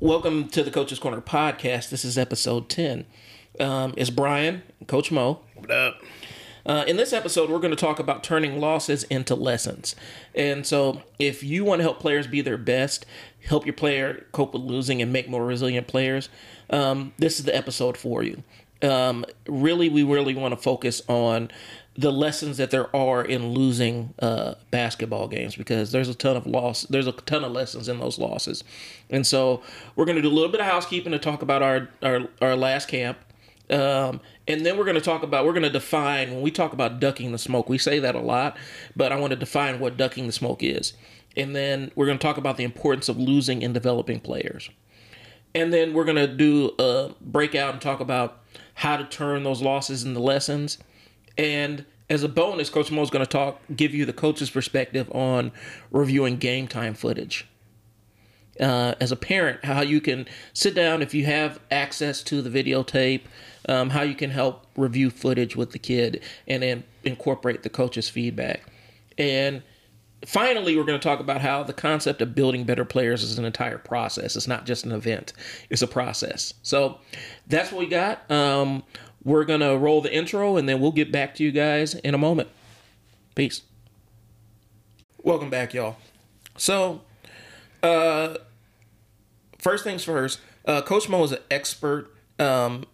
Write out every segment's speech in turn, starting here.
Welcome to the Coach's Corner podcast. This is episode 10. Um, it's Brian, Coach Moe. What up? Uh, in this episode, we're going to talk about turning losses into lessons. And so, if you want to help players be their best, help your player cope with losing, and make more resilient players, um, this is the episode for you. Um, really, we really want to focus on the lessons that there are in losing uh, basketball games because there's a ton of loss. There's a ton of lessons in those losses, and so we're going to do a little bit of housekeeping to talk about our our, our last camp, um, and then we're going to talk about we're going to define when we talk about ducking the smoke. We say that a lot, but I want to define what ducking the smoke is, and then we're going to talk about the importance of losing and developing players, and then we're going to do a breakout and talk about how to turn those losses into lessons and as a bonus, Coach Moe is going to talk, give you the coach's perspective on reviewing game time footage. Uh, as a parent, how you can sit down if you have access to the videotape, um, how you can help review footage with the kid and then incorporate the coach's feedback. And finally, we're going to talk about how the concept of building better players is an entire process. It's not just an event, it's a process. So that's what we got. Um, we're going to roll the intro and then we'll get back to you guys in a moment. Peace. Welcome back, y'all. So, uh, first things first, uh, Coach Moe is an expert um,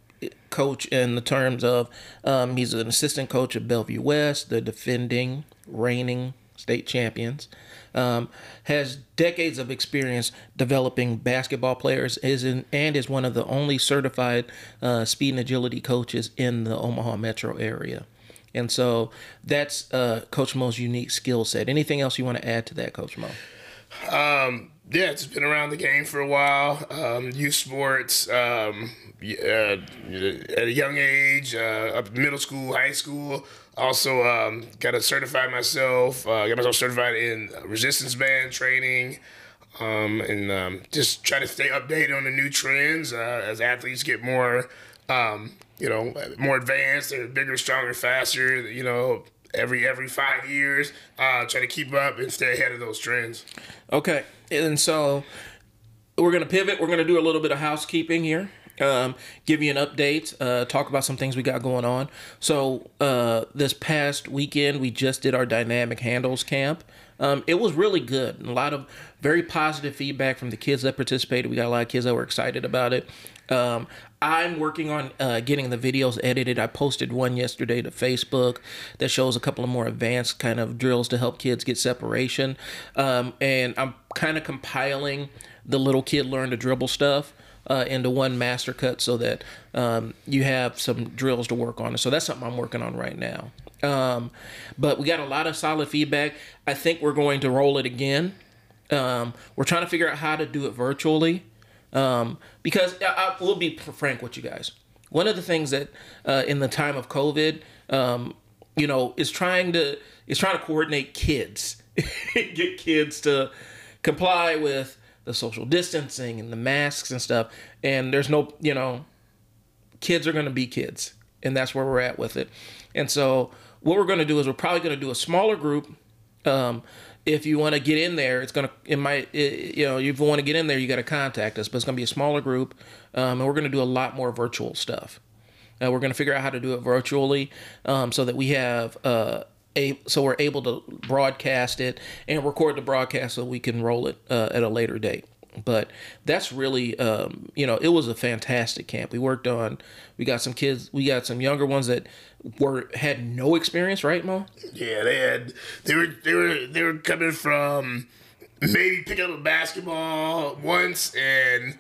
coach in the terms of um, he's an assistant coach at Bellevue West, the defending, reigning state champions. Um, has decades of experience developing basketball players is in, and is one of the only certified uh, speed and agility coaches in the Omaha metro area. And so that's uh, Coach Moe's unique skill set. Anything else you want to add to that, Coach Moe? Um, yeah, it's been around the game for a while. Um, youth sports um, uh, at a young age, uh, middle school, high school. Also, um, got to certify myself. Uh, got myself certified in resistance band training, um, and um, just try to stay updated on the new trends uh, as athletes get more, um, you know, more advanced. They're bigger, stronger, faster. You know, every every five years. Uh, try to keep up and stay ahead of those trends. Okay, and so we're gonna pivot. We're gonna do a little bit of housekeeping here um, give you an update, uh, talk about some things we got going on. So uh, this past weekend, we just did our dynamic handles camp. Um, it was really good. A lot of very positive feedback from the kids that participated. We got a lot of kids that were excited about it. Um, I'm working on uh, getting the videos edited. I posted one yesterday to Facebook that shows a couple of more advanced kind of drills to help kids get separation. Um, and I'm kind of compiling the little kid learn to dribble stuff uh, into one master cut so that um, you have some drills to work on. So that's something I'm working on right now. Um, but we got a lot of solid feedback. I think we're going to roll it again. Um, we're trying to figure out how to do it virtually um, because I, I will be frank with you guys. One of the things that uh, in the time of COVID, um, you know, is trying to is trying to coordinate kids, get kids to comply with the social distancing and the masks and stuff. And there's no, you know, kids are going to be kids. And that's where we're at with it. And so what we're going to do is we're probably going to do a smaller group. Um, if you want to get in there, it's going to, it might, it, you know, if you want to get in there, you got to contact us, but it's going to be a smaller group. Um, and we're going to do a lot more virtual stuff. Uh, we're going to figure out how to do it virtually um, so that we have uh, so we're able to broadcast it and record the broadcast so we can roll it uh, at a later date. But that's really um, you know it was a fantastic camp. We worked on we got some kids we got some younger ones that were had no experience right Moe yeah they had they were they were they were coming from maybe picking up a basketball once and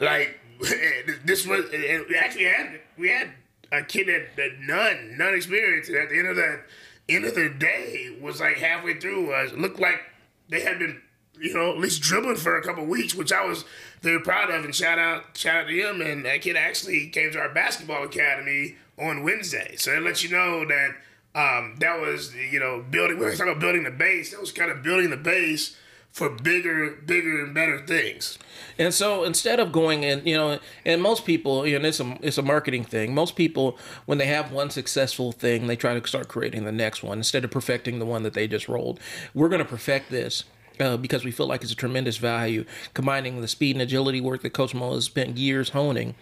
like this was we actually had we had a kid that, that none none experience. And at the end of that end of the day was like halfway through. Uh, looked like they had been, you know, at least dribbling for a couple weeks, which I was very proud of. And shout out, shout out to him. And that kid actually came to our basketball academy on Wednesday. So it lets you know that um, that was, you know, building. We were talking about building the base. That was kind of building the base for bigger, bigger and better things. And so instead of going in, you know, and most people, you know, it's a it's a marketing thing. Most people, when they have one successful thing, they try to start creating the next one instead of perfecting the one that they just rolled. We're going to perfect this. uh, because we feel like it's a tremendous value, combining the speed and agility work that Coach Moe has spent years honing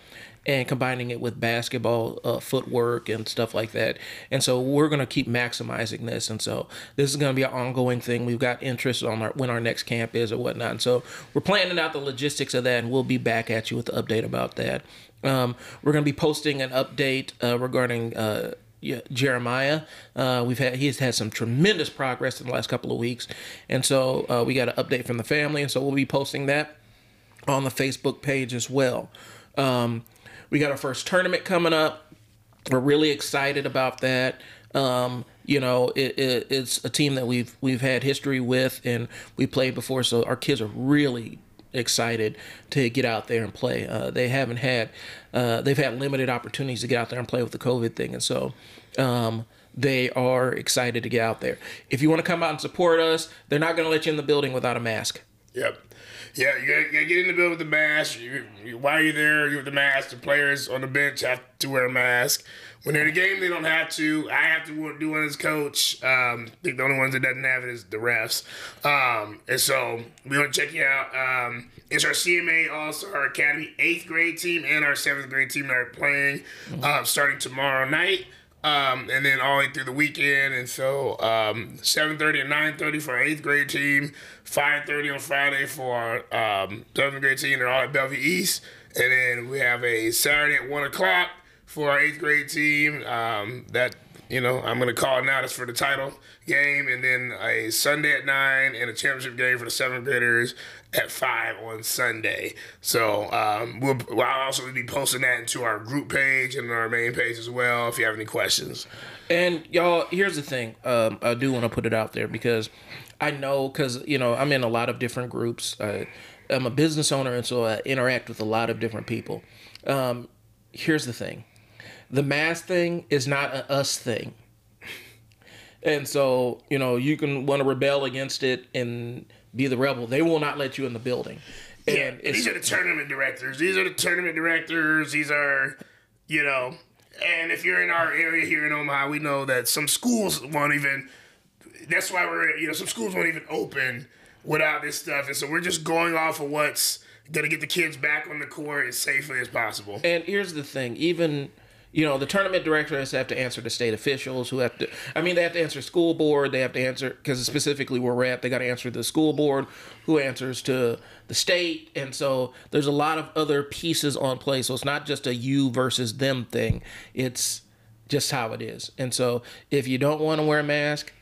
and combining it with basketball uh, footwork and stuff like that. And so we're going to keep maximizing this. And so this is going to be an ongoing thing. We've got interest on our, when our next camp is or whatnot. And so we're planning out the logistics of that, and we'll be back at you with the update about that. Um, we're going to be posting an update uh, regarding. Uh, yeah, Jeremiah. Uh, we've had he's had some tremendous progress in the last couple of weeks, and so uh, we got an update from the family, and so we'll be posting that on the Facebook page as well. Um, we got our first tournament coming up. We're really excited about that. Um, you know, it, it, it's a team that we've we've had history with and we played before, so our kids are really excited to get out there and play. Uh, they haven't had uh, they've had limited opportunities to get out there and play with the COVID thing, and so. Um, they are excited to get out there. If you want to come out and support us, they're not going to let you in the building without a mask. Yep. Yeah, you gotta, you get in the building with the mask. You, you, you're there, you with the mask. The players on the bench have to wear a mask. When they're in the game, they don't have to. I have to do one as coach. Um, I think the only ones that doesn't have it is the refs. Um, and so we want to check you out. Um, it's our CMA All Star Academy eighth grade team and our seventh grade team that are playing uh, starting tomorrow night. Um, and then all the way through the weekend. And so um, 7.30 and 9.30 for our 8th grade team, 5.30 on Friday for our um, 7th grade team. They're all at Bellevue East. And then we have a Saturday at 1 o'clock for our 8th grade team. Um, that, you know, I'm to call now. That's for the title game. And then a Sunday at 9 and a championship game for the 7th graders at five on Sunday. So um, we'll, we'll also be posting that into our group page and our main page as well. If you have any questions. And y'all, here's the thing. Um, I do want to put it out there because I know because you know I'm in a lot of different groups. I, I'm a business owner, and so I interact with a lot of different people. Um, here's the thing: the mask thing is not a us thing. And so, you know, you can want to rebel against it and be the rebel. They will not let you in the building. And yeah, these are the tournament directors. These are the tournament directors. These are, you know, and if you're in our area here in Omaha, we know that some schools won't even. That's why we're, you know, some schools won't even open without this stuff, and so we're just going off of what's gonna get the kids back on the court as safely as possible. And here's the thing, even you know, the tournament directors have to answer to state officials who have to, I mean, they have to answer school board. They have to answer, because specifically where we're at, they got to answer the school board who answers to the state. And so there's a lot of other pieces on play. So it's not just a you versus them thing. It's just how it is. And so if you don't want to wear a mask,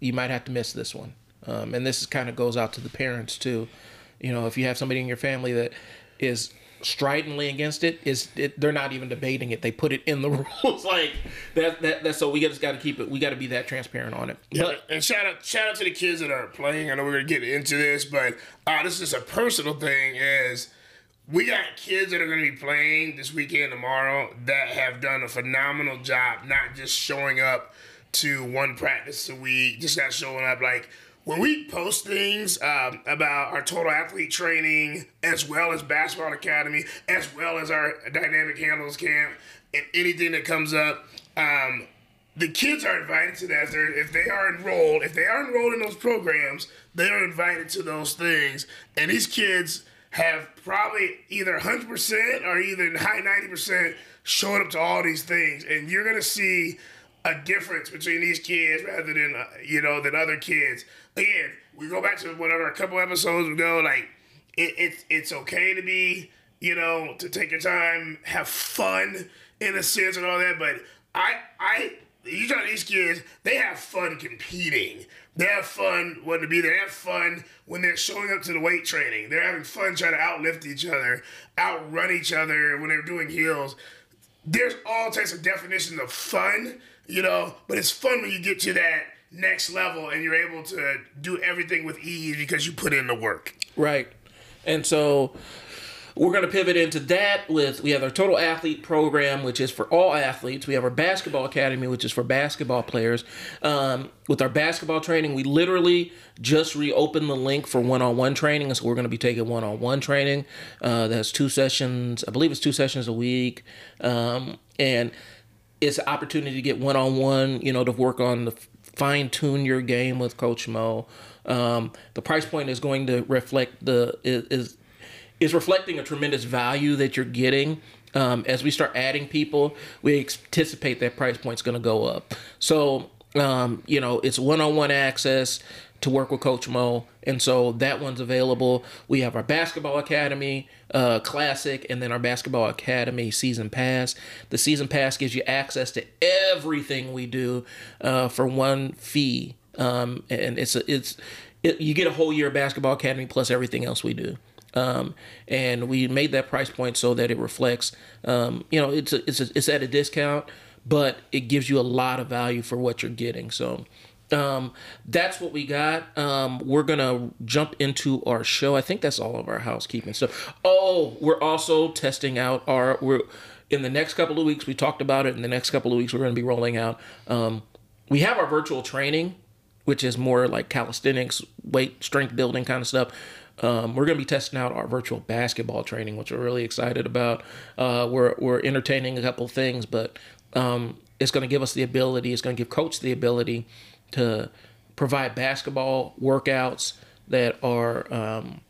you might have to miss this one. Um, and this kind of goes out to the parents too. You know, if you have somebody in your family that is stridently against it is it, they're not even debating it. They put it in the rules like that. That that's so we just got to keep it. We got to be that transparent on it. Yeah, but, and shout out shout out to the kids that are playing. I know we're gonna get into this, but uh, this is a personal thing. Is we got kids that are going to be playing this weekend tomorrow that have done a phenomenal job, not just showing up to one practice a week, just not showing up like when we post things um, about our total athlete training, as well as basketball academy, as well as our dynamic handles camp, and anything that comes up, um, the kids are invited to that. If they are enrolled, if they are enrolled in those programs, they are invited to those things. And these kids have probably either 100% or either high 90% showing up to all these things. And you're going to see a difference between these kids rather than, uh, you know, than other kids again, we go back to whatever a couple episodes ago. Like it, it's it's okay to be, you know, to take your time, have fun in a sense and all that. But I I you talk these kids, they have fun competing. They have fun when to be there. They have fun when they're showing up to the weight training. They're having fun trying to outlift each other, outrun each other when they're doing heels. There's all types of definitions of fun, you know, but it's fun when you get to that next level and you're able to do everything with ease because you put in the work. Right. And so we're going to pivot into that with we have our total athlete program which is for all athletes. We have our basketball academy which is for basketball players. Um, with our basketball training we literally just reopened the link for one-on-one training so we're going to be taking one-on-one training. Uh, that's two sessions i believe it's two sessions a week. Um, and it's an opportunity to get one-on-one you know to work on the fine tune your game with Coach Moe. Um, the price point is going to reflect the is, is reflecting a tremendous value that you're getting. Um, as we start adding people, we anticipate that price point's going to go up. So, um, you know, it's one-on-one access to work with Coach Moe, and so that one's available. We have our basketball academy uh, classic, and then our basketball academy season pass. The season pass gives you access to everything we do uh, for one fee, um, and it's a, it's it, you get a whole year of basketball academy plus everything else we do. Um, and we made that price point so that it reflects, um, you know, it's a, it's a, it's at a discount, but it gives you a lot of value for what you're getting. So um, that's what we got. Um, we're gonna jump into our show. I think that's all of our housekeeping stuff. Oh, we're also testing out our. We're in the next couple of weeks. We talked about it. In the next couple of weeks, we're gonna be rolling out. Um, we have our virtual training, which is more like calisthenics, weight, strength building kind of stuff. Um, we're going to be testing out our virtual basketball training, which we're really excited about. Uh, we're we're entertaining a couple things, but um, it's going to give us the ability. It's going to give coach the ability to provide basketball workouts that are, um,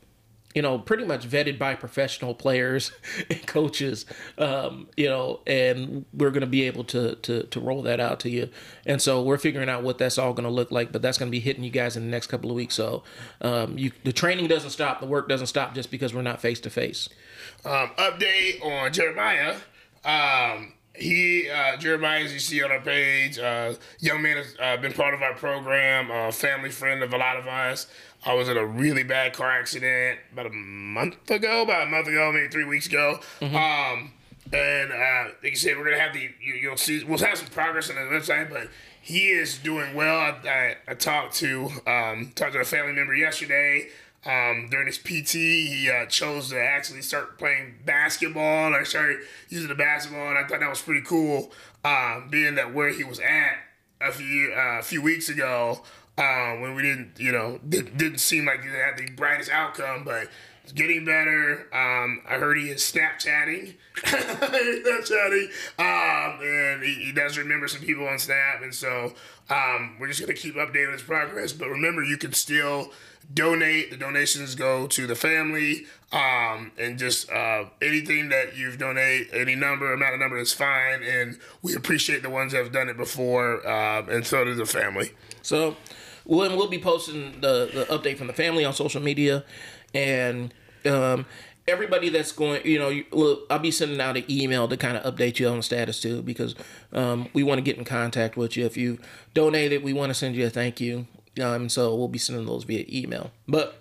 you know, pretty much vetted by professional players and coaches, um, you know, and we're going to be able to, to, to roll that out to you. And so we're figuring out what that's all going to look like, but that's going to be hitting you guys in the next couple of weeks. So um, you, the training doesn't stop, the work doesn't stop just because we're not face to face. Update on Jeremiah. Um, he uh, Jeremiah, as you see on our page, uh, young man has uh, been part of our program, a family friend of a lot of us. I was in a really bad car accident about a month ago, about a month ago, maybe three weeks ago. Um, and uh, like you said, we're gonna have the you, will see we'll have some progress on the website, but he is doing well. I, I, I talked to um, talked to a family member yesterday. Um, during his PT, he uh, chose to actually start playing basketball. I started using the basketball, and I thought that was pretty cool. Uh, being that where he was at a few uh, a few weeks ago, uh, when we didn't, you know, didn't, didn't seem like he had the brightest outcome, but it's getting better. Um, I heard he is Snapchatting, Snapchatting, um, and he, he, does remember some people on Snap, and so um, we're just gonna keep updating his progress. But remember, you can still donate. The donations go to the family, um, and just uh, anything that you've donate, any number, amount of number is fine, and we appreciate the ones that have done it before, uh, and so does the family. So, we'll, we'll be posting the, the update from the family on social media, and um, everybody that's going, you know, well, I'll be sending out an email to kind of update you on the status too, because um, we want to get in contact with you. If you donated, we want to send you a thank you. Um, so we'll be sending those via email. But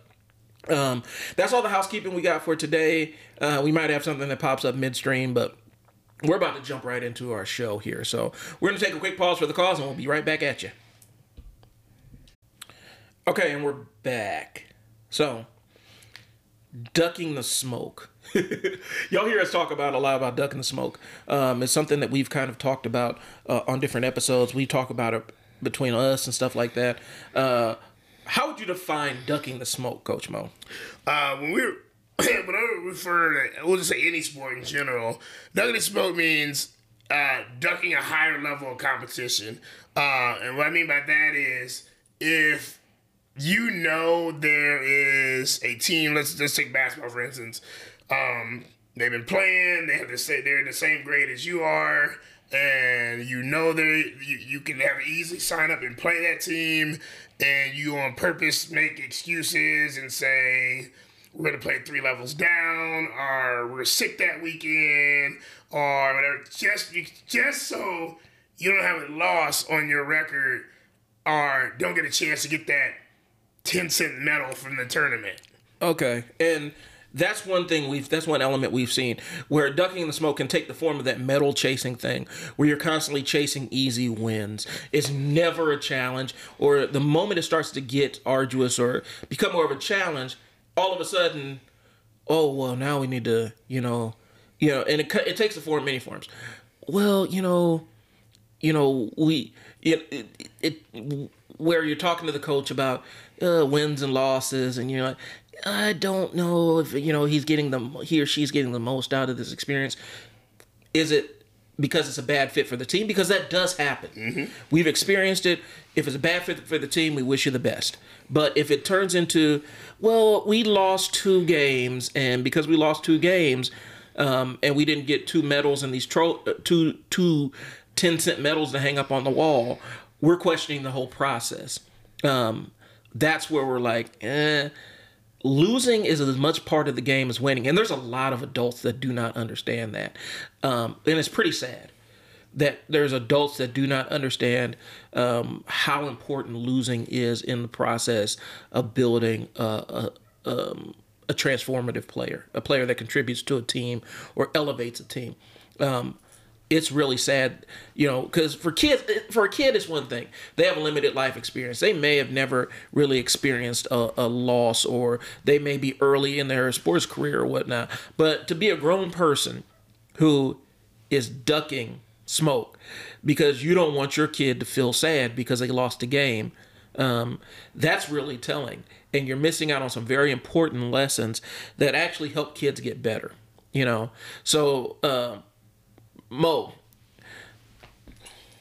um, that's all the housekeeping we got for today. Uh, we might have something that pops up midstream, but we're about to jump right into our show here. So we're going to take a quick pause for the calls, and we'll be right back at you. Okay, and we're back. So, ducking the smoke. Y'all hear us talk about a lot about ducking the smoke. Um, it's something that we've kind of talked about uh, on different episodes. We talk about it between us and stuff like that. Uh, how would you define ducking the smoke, Coach Moe? Uh, when we're when I refer to, we'll just say any sport in general, ducking the smoke means uh, ducking a higher level of competition. Uh, and what I mean by that is if you know there is a team, let's let's take basketball for instance. Um, they've been playing, they have the same, they're in the same grade as you are and you know that you, you can have easily sign up and play that team and you on purpose make excuses and say we're gonna play three levels down or we're sick that weekend or whatever. Just just so you don't have a loss on your record or don't get a chance to get that 10 cent medal from the tournament. Okay and that's one thing we've that's one element we've seen where ducking in the smoke can take the form of that medal chasing thing where you're constantly chasing easy wins. It's never a challenge or the moment it starts to get arduous or become more of a challenge all of a sudden oh well now we need to you know you know and it, it takes the form many forms. Well you know you know we it, it, it where you're talking to the coach about uh, wins and losses and you know I don't know if you know he's getting the he or she's getting the most out of this experience. Is it because it's a bad fit for the team because that does happen. We've experienced it. If it's a bad fit for the team, we wish you the best. But if it turns into, well, we lost two games, and because we lost two games, um, and we didn't get two medals and these tro- uh, two two ten cent medals to hang up on the wall, we're questioning the whole process. Um, that's where we're like, eh, losing is as much part of the game as winning. And there's a lot of adults that do not understand that. Um, and it's pretty sad that there's adults that do not understand um, how important losing is in the process of building a, a, um, a transformative player, a player that contributes to a team or elevates a team. Um, it's really sad, you know, because for kids, for a kid, it's one thing. They have a limited life experience. They may have never really experienced a, a loss, or they may be early in their sports career or whatnot. But to be a grown person who is ducking smoke because you don't want your kid to feel sad because they lost a game, um, that's really telling. And you're missing out on some very important lessons that actually help kids get better. You know, so. Uh, Moe,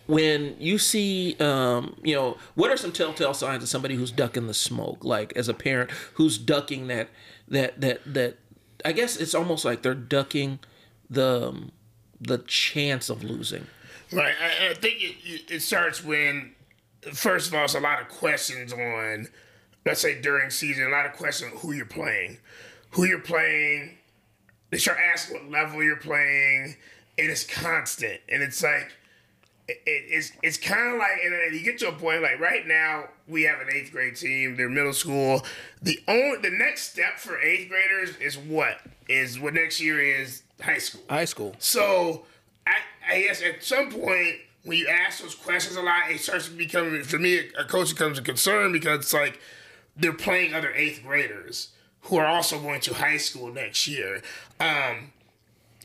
when you see, um, you know, what are some telltale signs of somebody who's ducking the smoke? Like as a parent who's ducking that, that, that, that. I guess it's almost like they're ducking the, um, the chance of losing. Right. I, I think it, it starts when, first of all, it's a lot of questions on, let's say during season, a lot of questions on who you're playing, who you're playing. They start asking what level you're playing and it's constant, and it's like it, it's it's kind of like, and you get to a point like right now we have an eighth grade team. They're middle school. The only the next step for eighth graders is what is what next year is high school. High school. So I I guess at some point when you ask those questions a lot, it starts to become for me a coach becomes a concern because it's like they're playing other eighth graders who are also going to high school next year. Um,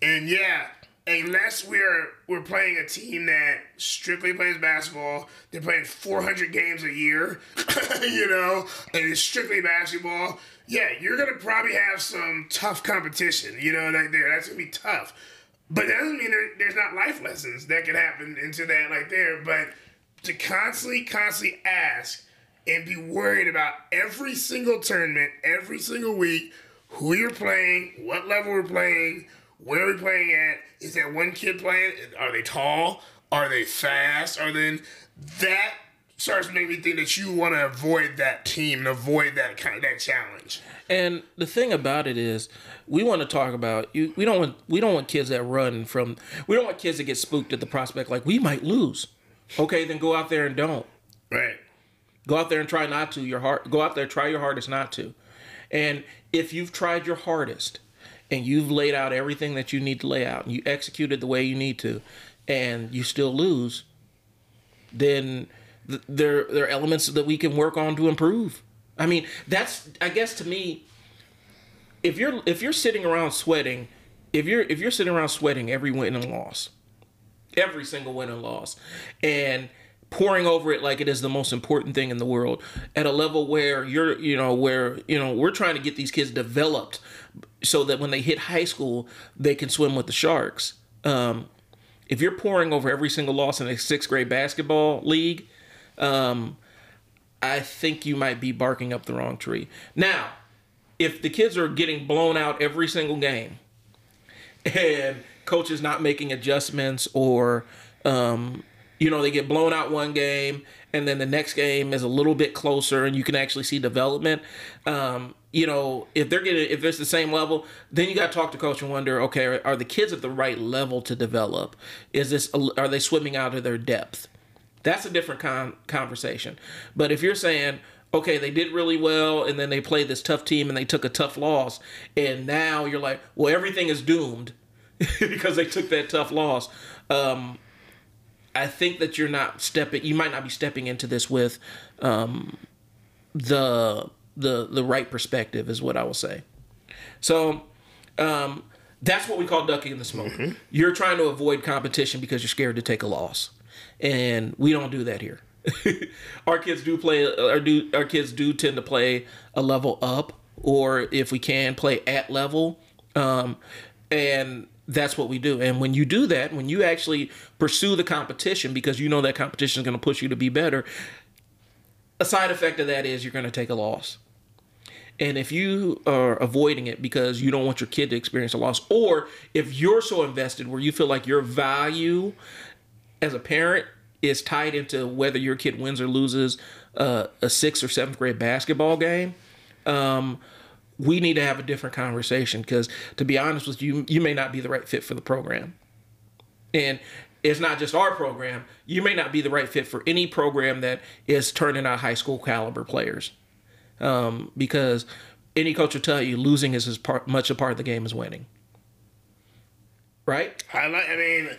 and yeah, unless we're we're playing a team that strictly plays basketball, they're playing 400 games a year, you know, and it's strictly basketball. Yeah, you're gonna probably have some tough competition, you know, that there that's gonna be tough. But that doesn't mean there, there's not life lessons that can happen into that like there. But to constantly, constantly ask and be worried about every single tournament, every single week, who you're playing, what level we're playing, where we're playing at? Is that one kid playing? Are they tall? Are they fast? Are they that starts to make me think that you want to avoid that team and avoid that kind of that challenge. And the thing about it is, we want to talk about you. We don't want we don't want kids that run from. We don't want kids that get spooked at the prospect like we might lose. Okay, then go out there and don't. Right. Go out there and try not to. Your heart. Go out there, try your hardest not to. And if you've tried your hardest and you've laid out everything that you need to lay out and you executed the way you need to and you still lose then th- there there are elements that we can work on to improve. I mean that's i guess to me if you're if you're sitting around sweating if you're if you're sitting around sweating every win and loss every single win and loss and pouring over it like it is the most important thing in the world at a level where you're you know where you know we're trying to get these kids developed so that when they hit high school they can swim with the sharks. Um, if you're pouring over every single loss in a sixth grade basketball league um, i think you might be barking up the wrong tree. Now if the kids are getting blown out every single game and coach is not making adjustments or um, you know they get blown out one game and then the next game is a little bit closer and you can actually see development. Um, you know if they're getting if it's the same level then you got to talk to coach and wonder okay are, are the kids at the right level to develop? Is this are they swimming out of their depth? That's a different con- conversation. But if you're saying okay they did really well and then they played this tough team and they took a tough loss and now you're like well everything is doomed because they took that tough loss um, I think that you're not stepping. You might not be stepping into this with um, the the the right perspective, is what I will say. So um, that's what we call ducking in the smoke. Mm-hmm. You're trying to avoid competition because you're scared to take a loss, and we don't do that here. our kids do play. Our do our kids do tend to play a level up, or if we can play at level. Um, and that's what we do. And when you do that, when you actually pursue the competition because you know that competition is going to push you to be better, a side effect of that is you're going to take a loss. And if you are avoiding it because you don't want your kid to experience a loss, or if you're so invested where you feel like your value as a parent is tied into whether your kid wins or loses uh, a sixth or seventh grade basketball game, um, we need to have a different conversation because to be honest with you you may not be the right fit for the program. And it's not just our program you may not be the right fit for any program that is turning out high school caliber players. Um, because any coach will tell you losing is as part, much a part of the game as winning. Right? I like. I mean,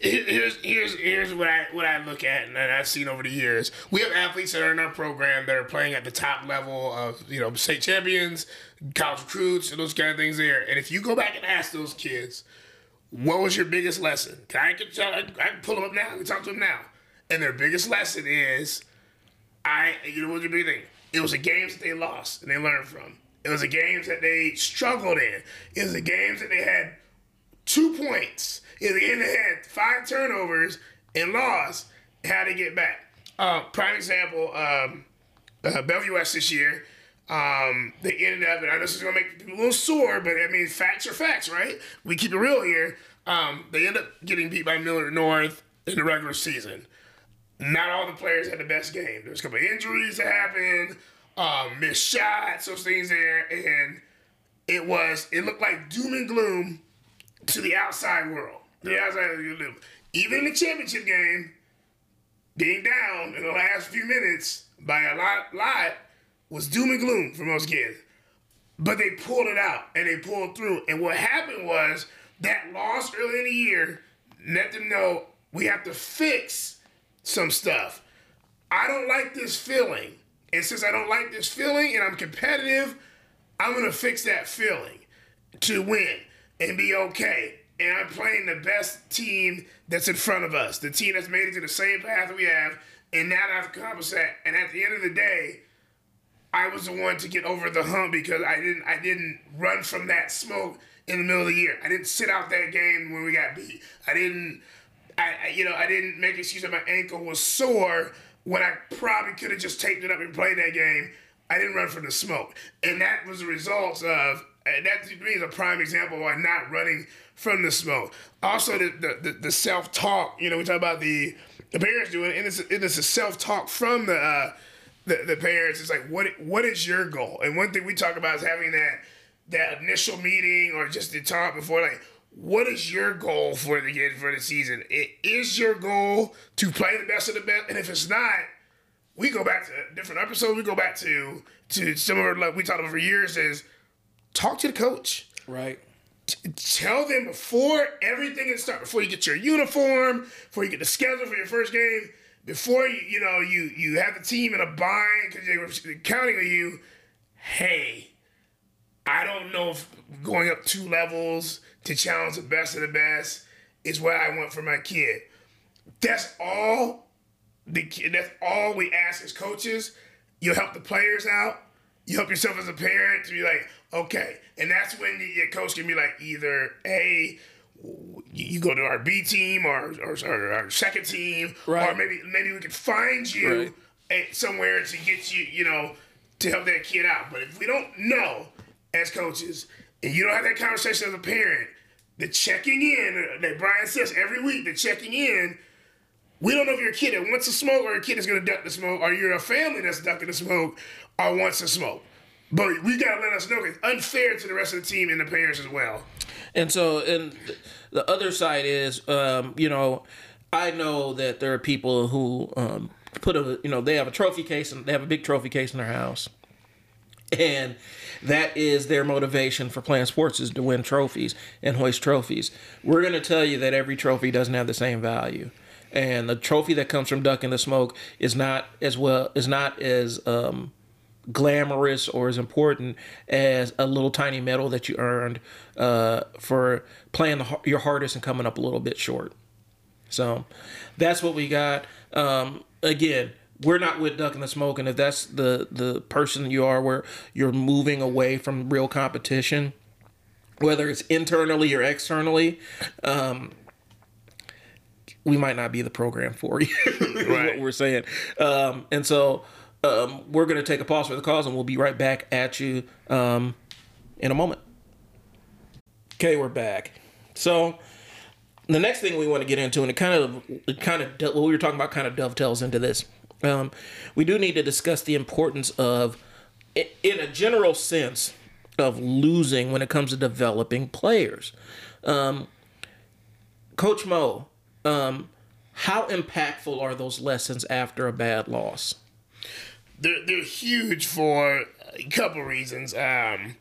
here's here's here's what I what I look at and I've seen over the years. We have athletes that are in our program that are playing at the top level of you know state champions, college recruits, and those kind of things there. And if you go back and ask those kids, what was your biggest lesson? Can I can, I can pull them up now? I can talk to them now. And their biggest lesson is, I you know what's your big thing? It was the games that they lost and they learned from. It was the games that they struggled in. It was the games that they had two points in the end, five turnovers and lost. How to get back? Uh, prime example: um, uh, Bellevue West this year. Um, they ended up, and I know this is gonna make people a little sore, but I mean, facts are facts, right? We keep it real here. Um, they end up getting beat by Millard North in the regular season. Not all the players had the best game. There's a couple injuries that happened, um, missed shots, those things there, and it was it looked like doom and gloom to the outside world. The outside of your live. Even in the championship game, being down in the last few minutes by a lot, lot was doom and gloom for most kids. But they pulled it out and they pulled through. And what happened was that loss early in the year let them know we have to fix some stuff. I don't like this feeling. And since I don't like this feeling and I'm competitive, I'm going to fix that feeling to win and be okay and I'm playing the best team that's in front of us, the team that's made it to the same path we have, and now I've accomplished that. And at the end of the day, I was the one to get over the hump because I didn't I didn't run from that smoke in the middle of the year. I didn't sit out that game when we got beat. I didn't I, you know I didn't make excuse that my ankle was sore when I probably could have just taped it up and played that game. I didn't run from the smoke, and that was the result of and that to me is a prime example why not running from the smoke. Also, the the, the, the self talk. You know, we talk about the the parents doing, and it's it is a self talk from the, uh, the the parents. It's like what what is your goal? And one thing we talk about is having that that initial meeting or just the talk before, like what is your goal for the for the season? It is your goal to play the best of the best, and if it's not, we go back to different episodes. We go back to to similar like we talked about for years is talk to the coach. Right tell them before everything is start before you get your uniform, before you get the schedule for your first game, before you you know you you have the team in a bind because they were counting on you. Hey, I don't know if going up two levels to challenge the best of the best is what I want for my kid. That's all. The that's all we ask as coaches. You help the players out. You help yourself as a parent to be like, Okay, and that's when your coach can be like, either a you go to our B team or, or, or our second team, right. or maybe maybe we can find you right. somewhere to get you, you know, to help that kid out. But if we don't know as coaches, and you don't have that conversation as a parent, the checking in that Brian says every week, the checking in. We don't know if you're a kid that wants to smoke or a kid that's going to duck the smoke, or you're a family that's ducking the smoke or wants to smoke. But we gotta let us know it's unfair to the rest of the team and the players as well. And so, and the other side is, um, you know, I know that there are people who um, put a, you know, they have a trophy case and they have a big trophy case in their house, and that is their motivation for playing sports is to win trophies and hoist trophies. We're gonna tell you that every trophy doesn't have the same value and the trophy that comes from ducking the smoke is not as well is not as um, glamorous or as important as a little tiny medal that you earned uh, for playing the, your hardest and coming up a little bit short. So that's what we got. Um, again, we're not with ducking the smoke, and if that's the the person you are, where you're moving away from real competition, whether it's internally or externally, um, we might not be the program for you. Right. what we're saying. Um, and so um, we're going to take a pause for the cause, and we'll be right back at you um, in a moment. Okay, we're back. So the next thing we want to get into, and it kind of, it kind of, what we were talking about, kind of dovetails into this. Um, we do need to discuss the importance of, in a general sense, of losing when it comes to developing players. Um, Coach Moe, um, how impactful are those lessons after a bad loss? They're they're huge for a couple reasons. Um,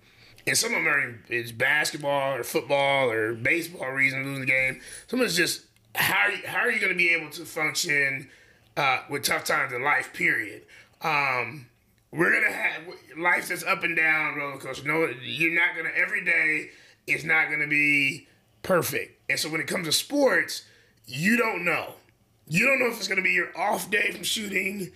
and some of them are it's basketball or football or baseball reasons losing the game. Some of it's just how how are you going to be able to function uh, with tough times in life? Period. Um, we're gonna have life that's up and down roller coaster. No, you're not gonna every day is not gonna be perfect. And so when it comes to sports, you don't know. You don't know if it's gonna be your off day from shooting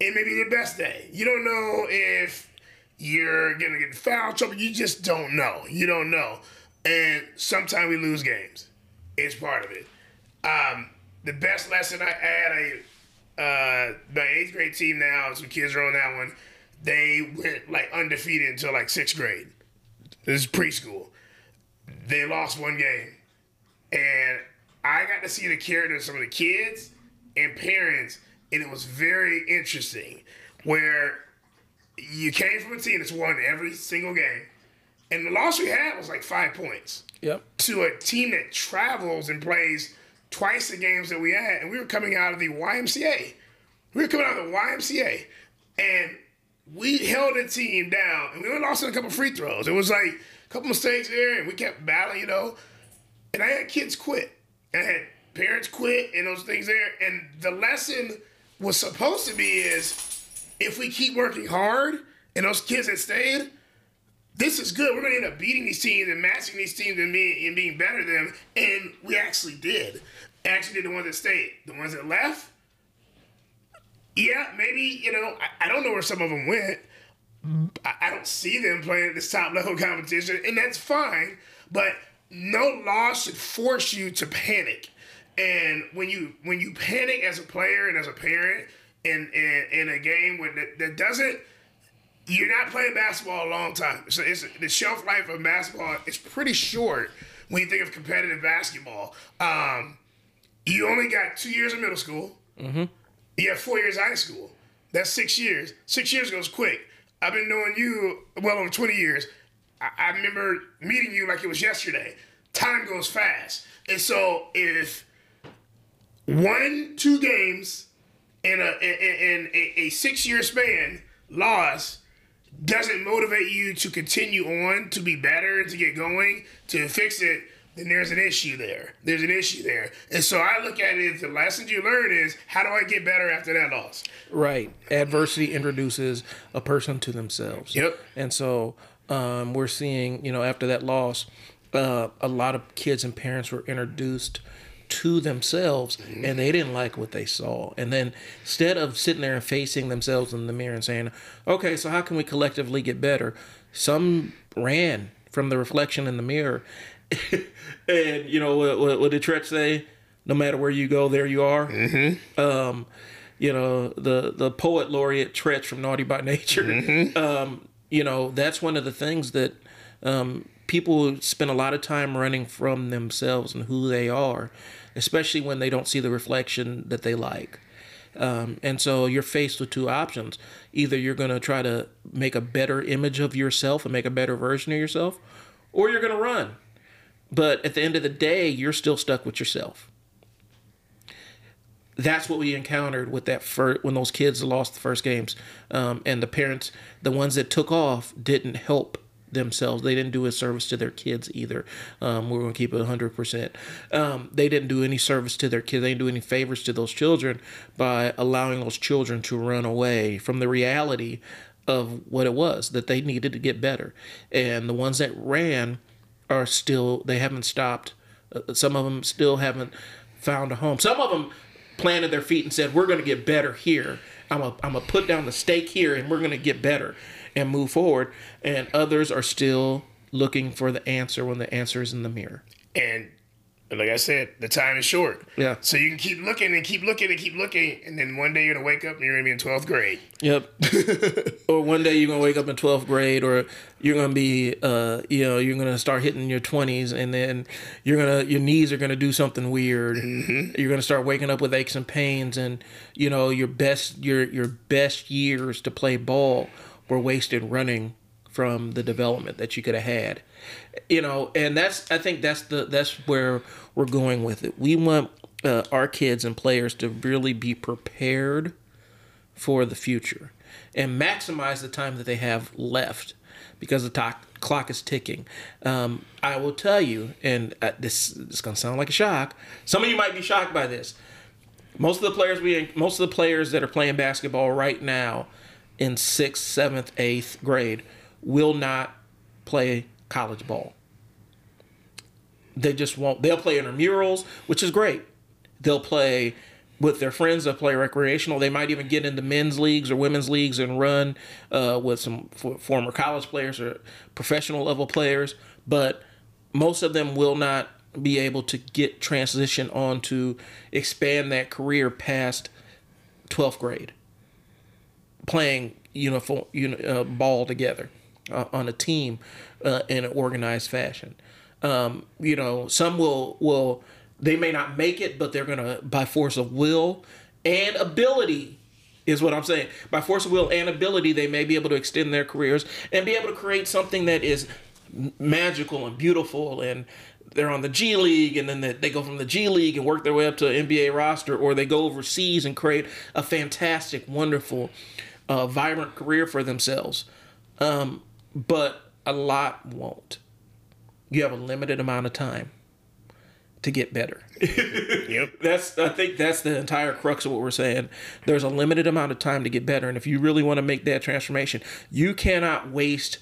and maybe your best day. You don't know if you're gonna get foul trouble. You just don't know. You don't know. And sometimes we lose games. It's part of it. Um, the best lesson I had, I uh, my eighth grade team now, some kids are on that one. They went like undefeated until like sixth grade. This is preschool. They lost one game, and I got to see the character of some of the kids and parents, and it was very interesting. Where you came from a team that's won every single game, and the loss we had was like five points Yep. to a team that travels and plays twice the games that we had, and we were coming out of the YMCA. We were coming out of the YMCA, and we held the team down, and we only lost in a couple free throws. It was like a couple mistakes there, and we kept battling, you know. And I had kids quit, and I had parents quit, and those things there. And the lesson was supposed to be is if we keep working hard, and those kids that stayed, this is good. We're going to end up beating these teams and matching these teams and being, and being better than them. And we actually did. Actually did the ones that stayed. The ones that left, yeah, maybe, you know, I, I don't know where some of them went. I, I don't see them playing at this top level competition, and that's fine. But no loss should force you to panic. And when you when you panic as a player and as a parent in in, in a game where that, that doesn't you're not playing basketball a long time. So it's the shelf life of basketball is pretty short when you think of competitive basketball. Um, you only got two years of middle school. Mm-hmm. You have four years of high school. That's six years. Six years goes quick. I've been knowing you well over 20 years. I, I remember meeting you like it was yesterday. Time goes fast. And so if one, two games in a in, in a, a six year span loss doesn't motivate you to continue on to be better to get going to fix it then there's an issue there there's an issue there and so i look at it the lessons you learn is how do i get better after that loss Right. Adversity introduces a person to themselves. Yep. And so um, we're seeing, you know, after that loss, uh, a lot of kids and parents were introduced to themselves and they didn't like what they saw. And then instead of sitting there and facing themselves in the mirror and saying, okay, so how can we collectively get better? Some ran from the reflection in the mirror. and, you know, what, what, what did Treach say? No matter where you go, there you are. Um, you know the the poet laureate Treach from Naughty by Nature. Um, you know that's one of the things that um, people spend a lot of time running from themselves and who they are, especially when they don't see the reflection that they like. Um, and so you're faced with two options: either you're going to try to make a better image of yourself and make a better version of yourself, or you're going to run. But at the end of the day, you're still stuck with yourself that's what we encountered with that first when those kids lost the first games um, and the parents the ones that took off didn't help themselves. They didn't do a service to their kids either. Um, we're going to keep it 100% um, they didn't do any service to their kids. They didn't do any favors to those children by allowing those children to run away from the reality of what it was that they needed to get better. And the ones that ran are still they haven't stopped. Uh, some of them still haven't found a home. Some of them planted their feet and said, "We're going to get better here. I'm I'm gonna put down the stake here, and we're going to get better and move forward." And others are still looking for the answer when the answer is in the mirror. And like I said, the time is short. Yeah. So you can keep looking and keep looking and keep looking, and then one day you're gonna wake up and you're gonna be in twelfth grade. Yep. or one day you're gonna wake up in twelfth grade, or you're gonna be, uh, you know, you're gonna start hitting your twenties, and then you're gonna your knees are gonna do something weird. You're gonna start waking up with aches and pains, and you know your best your your best years to play ball were wasted running from the development that you could have had. You know, and that's I think that's the that's where we're going with it. We want uh, our kids and players to really be prepared for the future and maximize the time that they have left because the to- clock is ticking. Um, I will tell you, and uh, this, this is going to sound like a shock. Some of you might be shocked by this. Most of the players we most of the players that are playing basketball right now in sixth, seventh, eighth grade will not play college ball. They just won't. They'll play intramurals, which is great. They'll play with their friends. They'll play recreational. They might even get into men's leagues or women's leagues and run uh, with some f- former college players or professional level players. But most of them will not be able to get transition on to expand that career past 12th grade playing uniform uni, uh, ball together uh, on a team uh, in an organized fashion. Um, you know, some will will they may not make it, but they're gonna by force of will and ability is what I'm saying. By force of will and ability, they may be able to extend their careers and be able to create something that is magical and beautiful and they're on the G League and then they go from the G League and work their way up to an NBA roster or they go overseas and create a fantastic, wonderful, uh, vibrant career for themselves. Um, but a lot won't. You have a limited amount of time to get better. Yep. That's I think that's the entire crux of what we're saying. There's a limited amount of time to get better, and if you really want to make that transformation, you cannot waste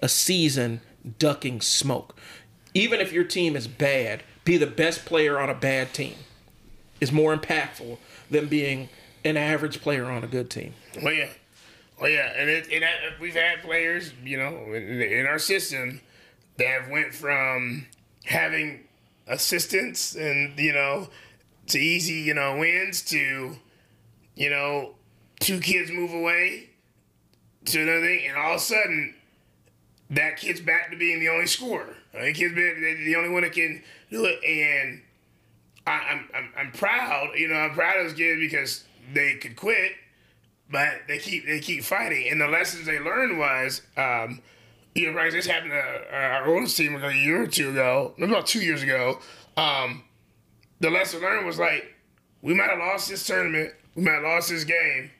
a season ducking smoke. Even if your team is bad, be the best player on a bad team is more impactful than being an average player on a good team. Well, yeah. Well, yeah, and, it, and we've had players, you know, in, in our system that have went from having assistants and you know to easy, you know, wins to, you know, two kids move away to another thing, and all of a sudden that kid's back to being the only scorer. That kid's been the only one that can do it, and I, I'm, I'm I'm proud. You know, I'm proud of those kids because they could quit, but they keep they keep fighting. And the lessons they learned was, um, you know, right, this happened to our oldest team like a year or two ago, about two years ago. Um, the lesson learned was like, we might have lost this tournament, we might have lost this game,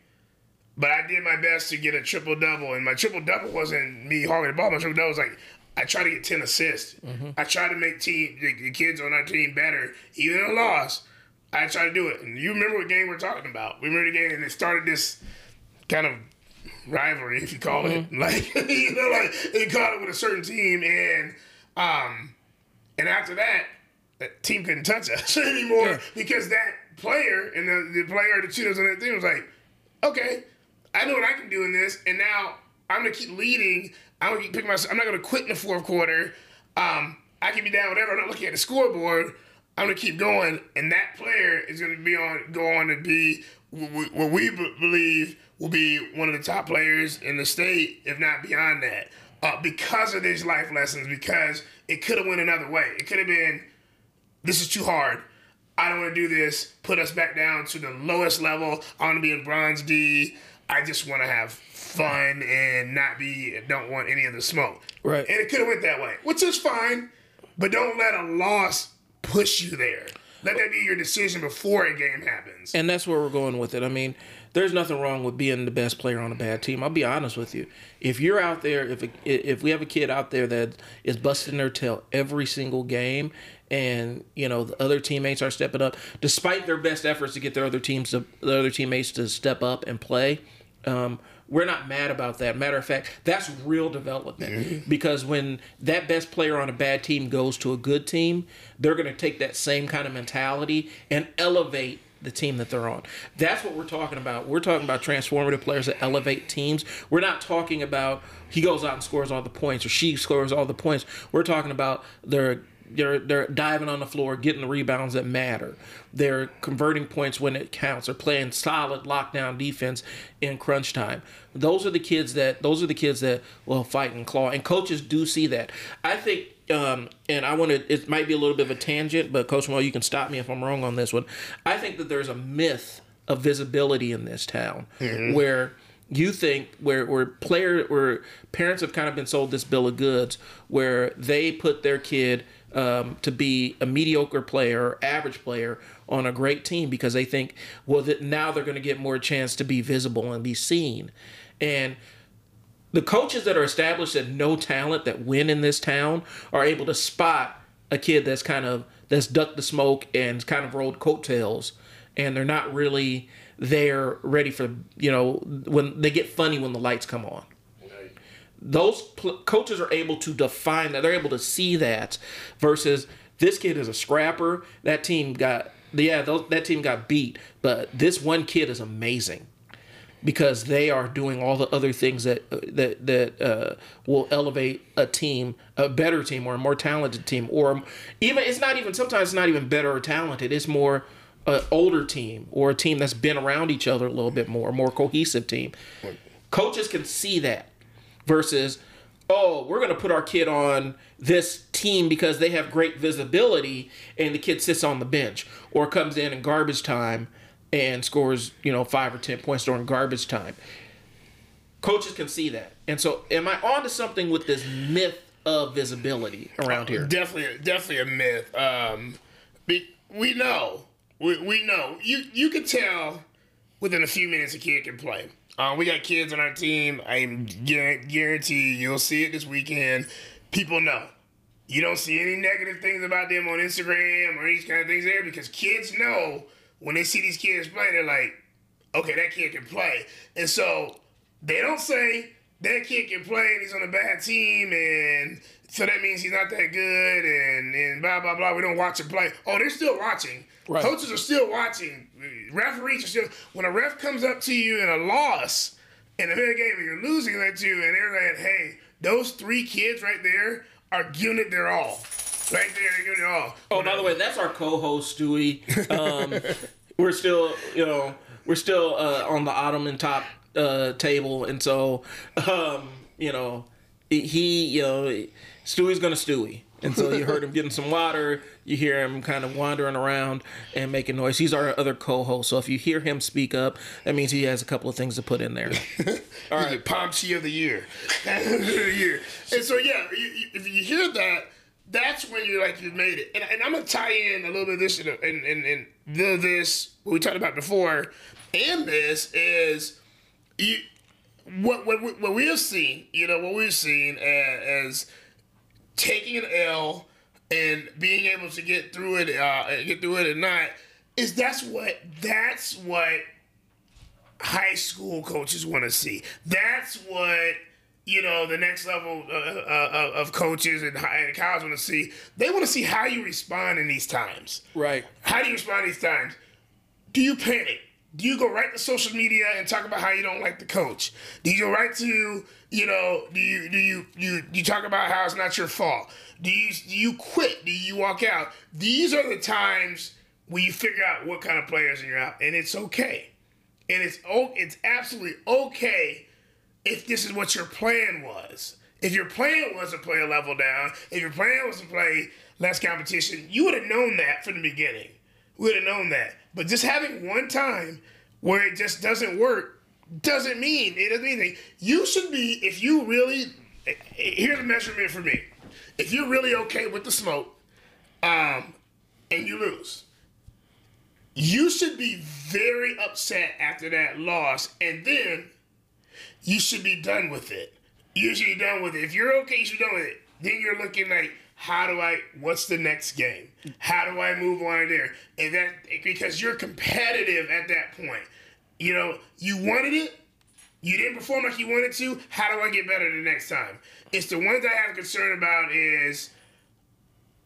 but I did my best to get a triple double. And my triple double wasn't me hogging the ball. My triple double was like, I try to get 10 assists. I try to make team the, the kids on our team better. Even a loss, I try to do it. And you remember what game we're talking about. We remember the game, and it started this kind of rivalry, if you call it. Like, you know, like, they caught it with a certain team. And, um, and after that, that team couldn't touch us anymore Yeah. because that player and the, the player that cheated on that team was like, okay, I know what I can do in this, and now I'm gonna keep leading. I'm gonna keep picking myself. I'm not gonna quit in the fourth quarter. Um, I can be down whatever. I'm not looking at the scoreboard. I'm gonna keep going, and that player is gonna be on go on to be what we- what we b- believe will be one of the top players in the state, if not beyond that, uh, because of these life lessons. Because it could have went another way. It could have been this is too hard. I don't want to do this. Put us back down to the lowest level. I want to be in bronze D. I just want to have fun and not be. Don't want any of the smoke. Right. And it could have went that way, which is fine. But don't let a loss push you there. Let that be your decision before a game happens. And that's where we're going with it. I mean, there's nothing wrong with being the best player on a bad team. I'll be honest with you. If you're out there, if if we have a kid out there that is busting their tail every single game, and you know the other teammates are stepping up, despite their best efforts to get their other teams to the other teammates to step up and play, um, we're not mad about that. Matter of fact, that's real development because when that best player on a bad team goes to a good team, they're going to take that same kind of mentality and elevate the team that they're on. That's what we're talking about. We're talking about transformative players that elevate teams. We're not talking about he goes out and scores all the points or she scores all the points. We're talking about they're they're they're diving on the floor, getting the rebounds that matter. They're converting points when it counts. They're playing solid lockdown defense in crunch time. Those are the kids that those are the kids that will fight and claw. And coaches do see that. I think um, and I want to. It might be a little bit of a tangent, but Coach Moe, you can stop me if I'm wrong on this one. I think that there's a myth of visibility in this town mm-hmm. where you think where where player where parents have kind of been sold this bill of goods where they put their kid um, to be a mediocre player average player on a great team because they think, well, that now they're going to get more chance to be visible and be seen. And the coaches that are established that no talent that win in this town are able to spot a kid that's kind of that's ducked the smoke and kind of rolled coattails, and they're not really there ready for you know when they get funny when the lights come on those pl- coaches are able to define that. They're able to see that versus this kid is a scrapper. That team got yeah, those, that team got beat, but this one kid is amazing because they are doing all the other things that that that uh, will elevate a team, a better team, or a more talented team, or even it's not even sometimes it's not even better or talented. It's more an older team or a team that's been around each other a little bit more, a more cohesive team. Coaches can see that versus oh, we're going to put our kid on this team because they have great visibility and the kid sits on the bench or comes in in garbage time and scores, you know, 5 or 10 points during garbage time. Coaches can see that. And so am I on to something with this myth of visibility around here? Definitely definitely a myth. Um we know. We, we know. You you can tell within a few minutes a kid can play. Uh, we got kids on our team. I guarantee you'll see it this weekend. People know. You don't see any negative things about them on Instagram or these kind of things there because kids know when they see these kids play, they're like, okay, that kid can play. And so they don't say that kid can play and he's on a bad team and so that means he's not that good and, and blah blah blah. We don't watch him play. Oh, they're still watching. Right. Coaches are still watching. Referees are still. When a ref comes up to you in a loss in a big game and you're losing that too, and they're like, "Hey, those three kids right there are giving it their all. Right there, they're giving it all. Oh, by the way, that's our co-host Stewie. Um, we're still, you know, we're still uh, on the ottoman top uh, table, and so, um, you know, he, you know, Stewie's gonna Stewie. And so you heard him getting some water. You hear him kind of wandering around and making noise. He's our other co-host, so if you hear him speak up, that means he has a couple of things to put in there. All right, Pomchi of the year, of the year. And so yeah, you, if you hear that, that's when you're like you've made it. And, and I'm gonna tie in a little bit of this and and and the this what we talked about before, and this is you what what what we have seen. You know what we've seen as, as taking an L and being able to get through it, uh, get through it or not, is that's what that's what high school coaches want to see. That's what you know the next level uh, uh, of coaches and, high and college want to see. They want to see how you respond in these times. Right. How do you respond in these times? Do you panic? Do you go right to social media and talk about how you don't like the coach? Do you go right to you know? Do you do you you you talk about how it's not your fault? Do you do you quit? Do you walk out? These are the times when you figure out what kind of players you're out, and it's okay, and it's oh it's absolutely okay if this is what your plan was. If your plan was to play a level down, if your plan was to play less competition, you would have known that from the beginning. We would have known that. But just having one time where it just doesn't work doesn't mean it doesn't mean anything. You should be if you really here's the measurement for me. If you're really okay with the smoke, um, and you lose, you should be very upset after that loss, and then you should be done with it. You should be done with it. If you're okay, you should be done with it. Then you're looking like how do I what's the next game? How do I move on there? And that because you're competitive at that point. You know, you wanted it, you didn't perform like you wanted to. How do I get better the next time? It's the ones I have concern about is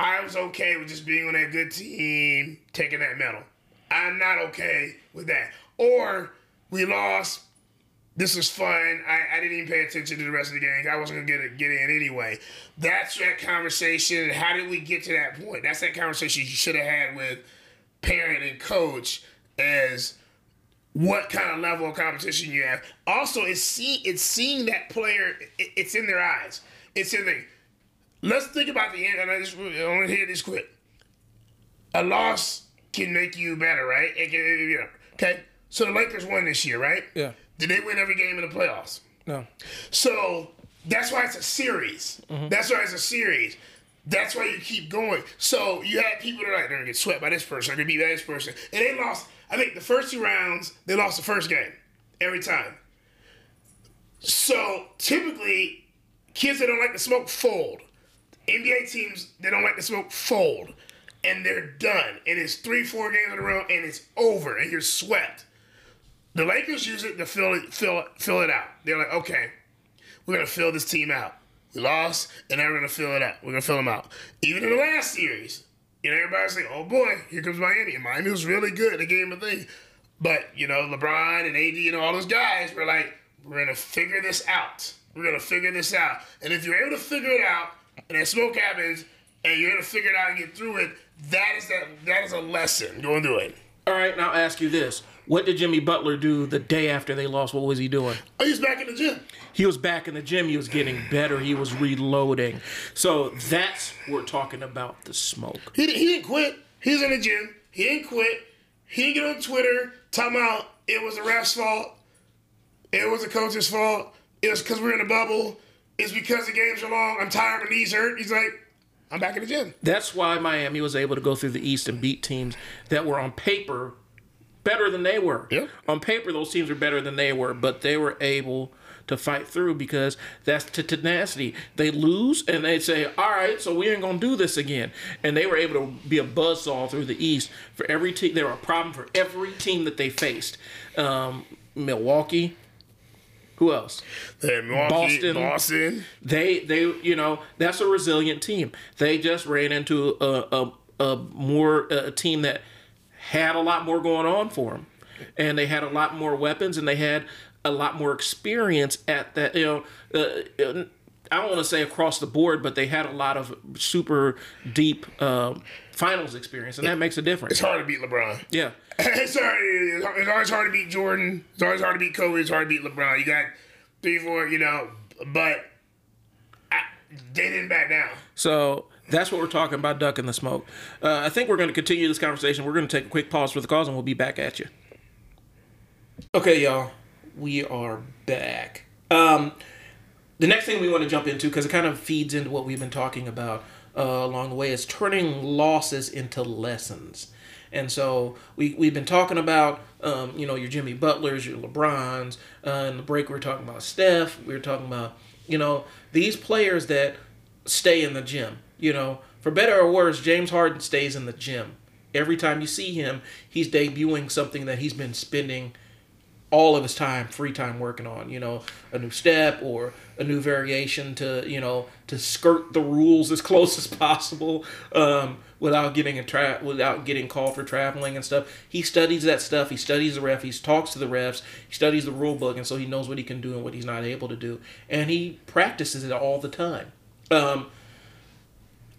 I was okay with just being on that good team, taking that medal. I'm not okay with that. Or we lost. This was fun. I, I didn't even pay attention to the rest of the game. I wasn't gonna get it, get in anyway. That's that conversation. How did we get to that point? That's that conversation you should have had with parent and coach as what kind of level of competition you have. Also, it's see it's seeing that player. It, it's in their eyes. It's in the. Let's think about the end. And I just I want to hear this quick. A loss can make you better, right? It can, you know, okay. So the Lakers won this year, right? Yeah. Did they win every game in the playoffs? No. So that's why it's a series. Mm-hmm. That's why it's a series. That's why you keep going. So you had people that are like, they're gonna get swept by this person, they're gonna beat by this person. And they lost, I think the first two rounds, they lost the first game. Every time. So typically, kids that don't like to smoke fold. NBA teams that don't like to smoke fold. And they're done. And it's three, four games in a row, and it's over, and you're swept. The Lakers use it to fill it, fill it, fill it out. They're like, okay, we're gonna fill this team out. We lost, and now we're gonna fill it out. We're gonna fill them out. Even in the last series, you know, everybody's like, oh boy, here comes Miami. And Miami was really good. They gave them a thing. But, you know, LeBron and AD and all those guys were like, we're gonna figure this out. We're gonna figure this out. And if you're able to figure it out, and that smoke happens, and you're able to figure it out and get through it, that is that that is a lesson going through it. All right, now I'll ask you this. What did Jimmy Butler do the day after they lost? What was he doing? Oh, he's back in the gym. He was back in the gym. He was getting better. He was reloading. So that's we're talking about the smoke. He, he didn't quit. He's in the gym. He didn't quit. He didn't get on Twitter talking about it was the ref's fault. It was the coach's fault. It was because we're in a bubble. It's because the games are long. I'm tired. My knees hurt. He's like, I'm back in the gym. That's why Miami was able to go through the East and beat teams that were on paper better than they were. Yeah. On paper, those teams were better than they were, but they were able to fight through because that's the tenacity. They lose and they say, "All right, so we ain't gonna do this again." And they were able to be a buzzsaw through the East for every team. They were a problem for every team that they faced. Um, Milwaukee. Who else? Milwaukee, Boston. Boston. They they you know that's a resilient team. They just ran into a a, a more a team that had a lot more going on for them, and they had a lot more weapons, and they had a lot more experience at that. You know, uh, I don't want to say across the board, but they had a lot of super deep um, finals experience, and that makes a difference. It's hard to beat LeBron. Yeah. it's, hard, it's always hard to beat Jordan. It's always hard to beat Kobe. It's hard to beat LeBron. You got three, four, you know, but I, they didn't back down. So that's what we're talking about, duck in the smoke. Uh, I think we're going to continue this conversation. We're going to take a quick pause for the cause, and we'll be back at you. Okay, y'all, we are back. Um, the next thing we want to jump into, because it kind of feeds into what we've been talking about uh, along the way, is turning losses into lessons. And so we, we've been talking about, um, you know, your Jimmy Butlers, your LeBrons. Uh, in the break, we were talking about Steph. We were talking about, you know, these players that stay in the gym. You know, for better or worse, James Harden stays in the gym. Every time you see him, he's debuting something that he's been spending all of his time, free time working on, you know, a new step or a new variation to, you know, to skirt the rules as close as possible um, without getting a tra- without getting called for traveling and stuff. He studies that stuff. He studies the ref. He talks to the refs. He studies the rule book, and so he knows what he can do and what he's not able to do, and he practices it all the time. Um,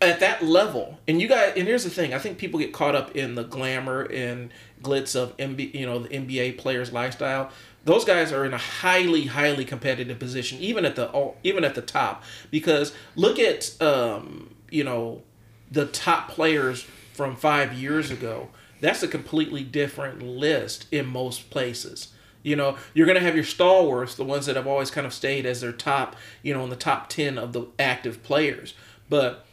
at that level, and you guys, and here's the thing: I think people get caught up in the glamour and glitz of MB, you know, the NBA players' lifestyle. Those guys are in a highly, highly competitive position, even at the even at the top. Because look at, um, you know, the top players from five years ago. That's a completely different list in most places. You know, you're going to have your stalwarts, the ones that have always kind of stayed as their top, you know, in the top 10 of the active players. But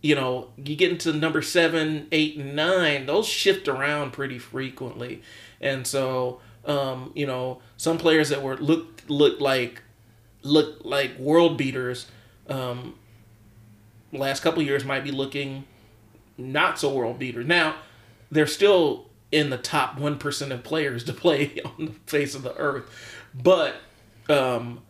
you know, you get into number seven, eight, and nine, those shift around pretty frequently. And so, um, you know, some players that were look look like look like world beaters, um, last couple years might be looking not so world beaters. Now, they're still in the top one percent of players to play on the face of the earth, but um,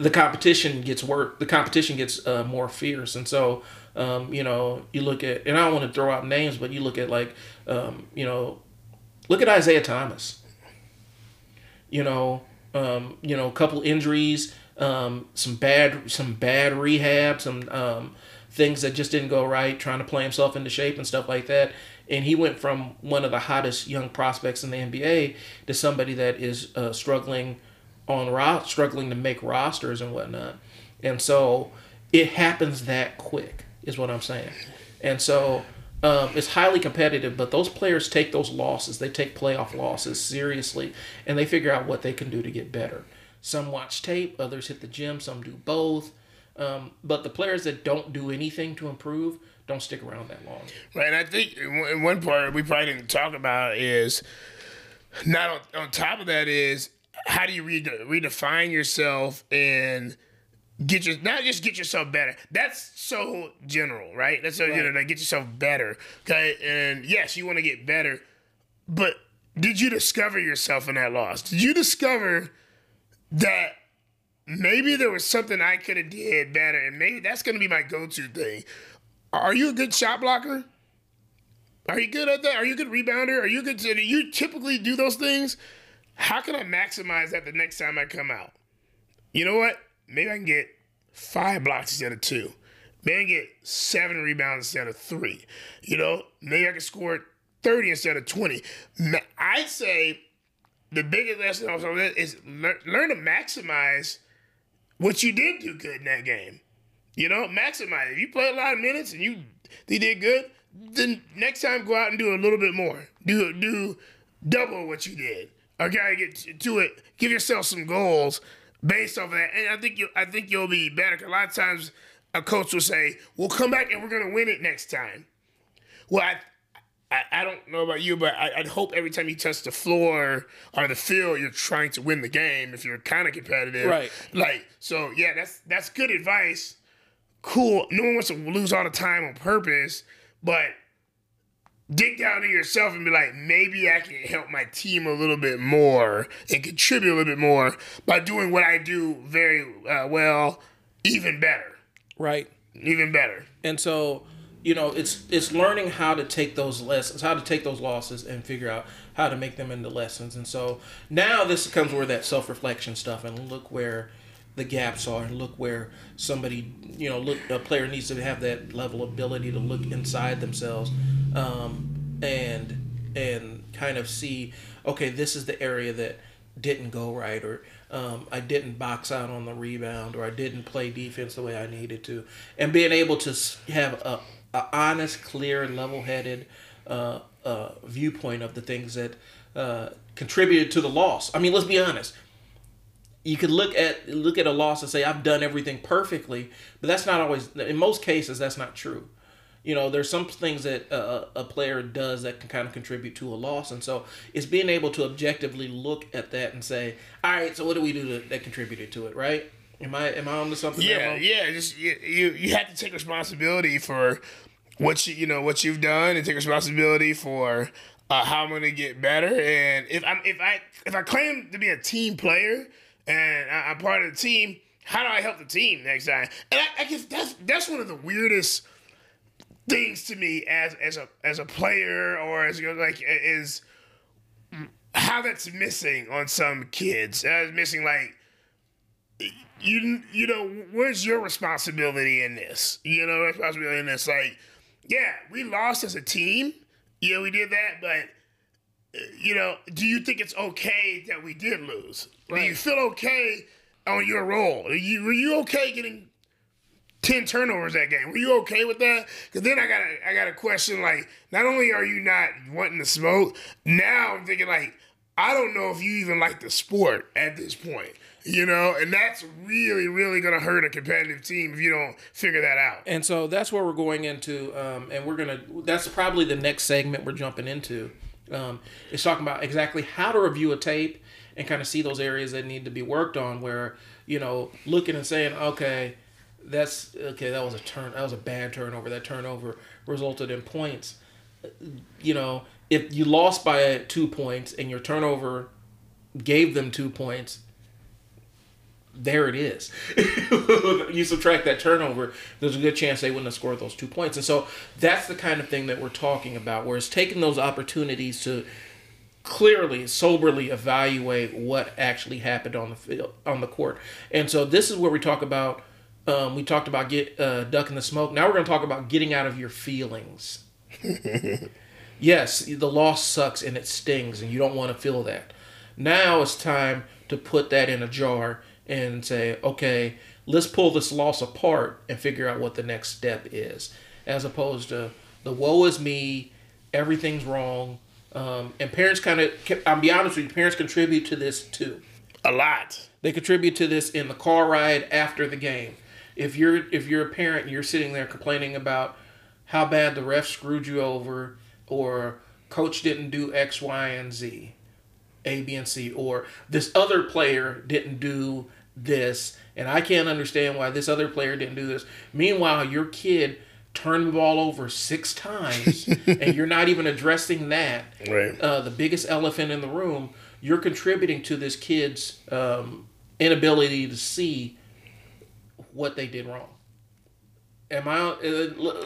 the competition gets work. The competition gets uh, more fierce, and so um, you know, you look at, and I don't want to throw out names, but you look at like, um, you know, look at Isaiah Thomas. You know, um, you know, a couple injuries, um, some bad some bad rehab, some um, things that just didn't go right, trying to play himself into shape and stuff like that. And he went from one of the hottest young prospects in the NBA to somebody that is uh, struggling on ro- struggling to make rosters and whatnot. And so it happens that quick, is what I'm saying. And so um, it's highly competitive, but those players take those losses, they take playoff losses seriously, and they figure out what they can do to get better. Some watch tape, others hit the gym, some do both. Um, but the players that don't do anything to improve don't stick around that long. Right, and I think in one part we probably didn't talk about is not on, on top of that is how do you redefine yourself and get your not just get yourself better. That's so general, right? That's so right. you like get yourself better. Okay, and yes, you want to get better, but did you discover yourself in that loss? Did you discover that maybe there was something I could have did better, and maybe that's going to be my go-to thing. Are you a good shot blocker? Are you good at that? Are you a good rebounder? Are you good? To, do you typically do those things? How can I maximize that the next time I come out? You know what? Maybe I can get five blocks instead of two. Maybe I can get seven rebounds instead of three. You know, maybe I can score 30 instead of 20. I'd say the biggest lesson also is learn to maximize what you did do good in that game. You know, maximize. If you play a lot of minutes and you did good, then next time go out and do a little bit more. Do do double what you did. Okay, get to it. Give yourself some goals based off of that, and I think you I think you'll be better. A lot of times, a coach will say, "We'll come back and we're gonna win it next time." Well, I I, I don't know about you, but I, would hope every time you touch the floor or the field, you're trying to win the game. If you're kind of competitive, right? Like so, yeah, that's that's good advice. Cool. No one wants to lose all the time on purpose, but dig down to yourself and be like, maybe I can help my team a little bit more and contribute a little bit more by doing what I do very uh, well, even better. Right. Even better. And so you know it's it's learning how to take those lessons how to take those losses and figure out how to make them into lessons and so now this comes where that self-reflection stuff and look where the gaps are and look where somebody you know look a player needs to have that level of ability to look inside themselves um, and and kind of see okay this is the area that didn't go right or um, I didn't box out on the rebound or I didn't play defense the way I needed to and being able to have a, a honest, clear, level-headed uh, uh, viewpoint of the things that uh, contributed to the loss. I mean, let's be honest. You could look at look at a loss and say I've done everything perfectly, but that's not always. In most cases, that's not true. You know, there's some things that a, a player does that can kind of contribute to a loss, and so it's being able to objectively look at that and say, all right, so what do we do to, that contributed to it, right? Am I am I on to something? Yeah, yeah. Just you, you you have to take responsibility for what you you know what you've done and take responsibility for uh, how I'm gonna get better. And if I'm if I if I claim to be a team player and I'm part of the team, how do I help the team next time? And I, I guess that's that's one of the weirdest things to me as as a as a player or as you know, like is how that's missing on some kids. Uh, missing like you you know where's your responsibility in this? You know responsibility in this. Like, yeah, we lost as a team. Yeah, we did that, but you know, do you think it's okay that we did lose? Right. Do you feel okay on your role? Are you were you okay getting ten turnovers that game? Were you okay with that? Because then I got a, I got a question like, not only are you not wanting to smoke, now I'm thinking like, I don't know if you even like the sport at this point you know, and that's really, really going to hurt a competitive team if you don't figure that out. And so that's where we're going into, um, and we're going to, that's probably the next segment we're jumping into. Um, is talking about exactly how to review a tape and kind of see those areas that need to be worked on where, you know, looking and saying, okay, that's, okay, that was a turn, that was a bad turnover. That turnover resulted in points. You know, if you lost by two points and your turnover gave them two points, there it is. you subtract that turnover, there's a good chance they wouldn't have scored those two points. And so that's the kind of thing that we're talking about, where it's taking those opportunities to clearly, soberly evaluate what actually happened on the field, on the court. And so this is where we talk about. Um, we talked about get uh, ducking the smoke. Now we're going to talk about getting out of your feelings. yes, the loss sucks and it stings, and you don't want to feel that. Now it's time to put that in a jar and say, okay, let's pull this loss apart and figure out what the next step is, as opposed to the woe is me, everything's wrong. Um, and parents kind of, I'll be honest with you, parents contribute to this too. A lot. They contribute to this in the car ride after the game. If you're if you're a parent, and you're sitting there complaining about how bad the ref screwed you over, or coach didn't do X, Y, and Z, A, B, and C, or this other player didn't do this, and I can't understand why this other player didn't do this. Meanwhile, your kid turned the ball over six times, and you're not even addressing that. Right. Uh, the biggest elephant in the room. You're contributing to this kid's um, inability to see what they did wrong. Am I? Uh, let,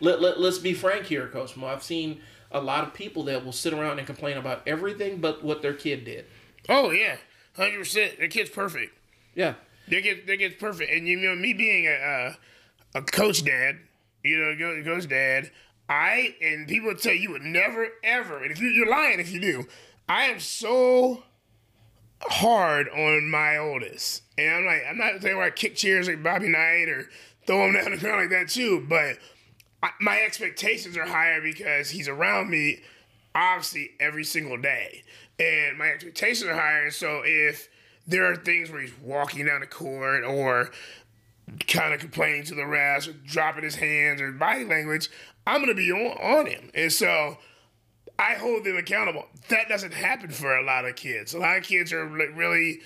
let, let, let's be frank here, Coach Moe. I've seen a lot of people that will sit around and complain about everything but what their kid did. Oh yeah, hundred percent. Their kid's perfect. Yeah. They get they get perfect, and you know me being a a, a coach dad, you know, coach dad. I and people tell you, you would never ever, and if you, you're lying if you do. I am so hard on my oldest, and I'm like, I'm not saying where I kick chairs like Bobby Knight or throw him down the ground like that too, but I, my expectations are higher because he's around me, obviously every single day, and my expectations are higher. So if there are things where he's walking down the court or kind of complaining to the refs or dropping his hands or body language, I'm going to be on, on him. And so I hold them accountable. That doesn't happen for a lot of kids. A lot of kids are really,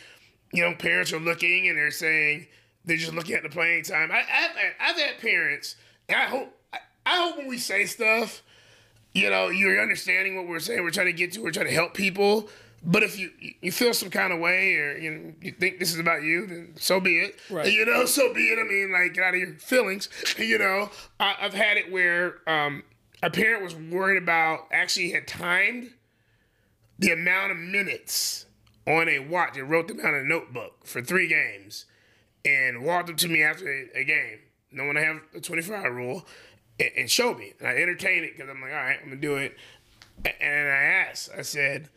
you know, parents are looking and they're saying they're just looking at the playing time. I, have I've had parents, and I hope I, hope when we say stuff, you know, you're understanding what we're saying. We're trying to get to. We're trying to help people. But if you you feel some kind of way or you know, you think this is about you, then so be it. Right. You know, so be it. I mean, like get out of your feelings. You know, I, have had it where um, a parent was worried about actually had timed the amount of minutes on a watch and wrote them out in a notebook for three games and walked up to me after a, game. No one have a 24 hour rule and, showed me. And I entertained it because I'm like, all right, I'm gonna do it. And I asked, I said,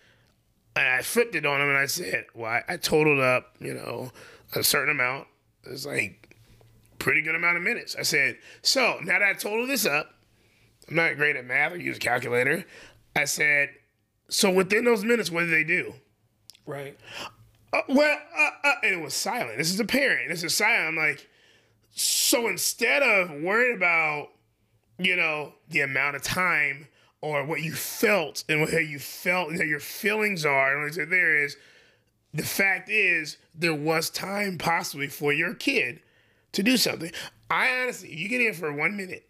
and I flipped it on him and I said, well, I, I totaled up, you know, a certain amount. It's like pretty good amount of minutes. I said, so now that I totaled this up, I'm not great at math. I use a calculator. I said, so within those minutes, what did they do? Right. Uh, well, uh, uh, and it was silent. This is a parent. This is silent. I'm like, so instead of worrying about, you know, the amount of time or what you felt and what you felt and how your feelings are, and what there is, the fact is there was time possibly for your kid to do something. I honestly, you get in for one minute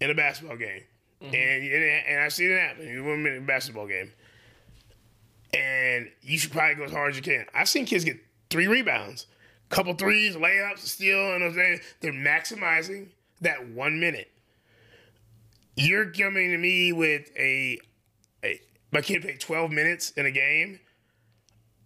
in a basketball game, mm-hmm. and and I've seen it happen in one minute basketball game, and you should probably go as hard as you can. I've seen kids get three rebounds, couple threes, layups, steal, and I'm saying they're maximizing that one minute. You're coming to me with a, a my kid played 12 minutes in a game,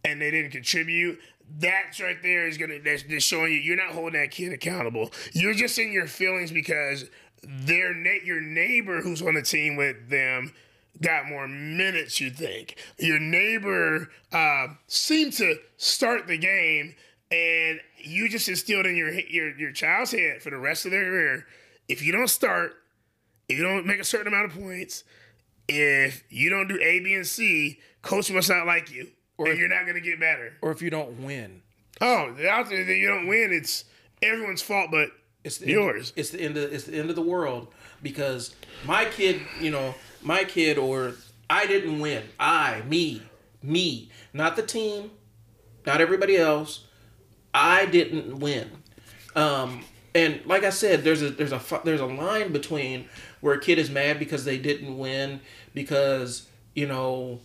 and they didn't contribute that's right there is gonna that's just showing you you're not holding that kid accountable. You're just in your feelings because their na- your neighbor who's on the team with them got more minutes. You think your neighbor uh, seemed to start the game, and you just instilled in your your your child's head for the rest of their career. If you don't start, if you don't make a certain amount of points, if you don't do A, B, and C, coach must not like you, or and if, you're not going to get better. Or if you don't win. Oh, out there that you don't win, it's everyone's fault, but it's the yours. End, it's the end of it's the end of the world because my kid, you know, my kid or I didn't win. I, me, me, not the team, not everybody else. I didn't win. Um, and like I said, there's a there's a there's a line between where a kid is mad because they didn't win because you know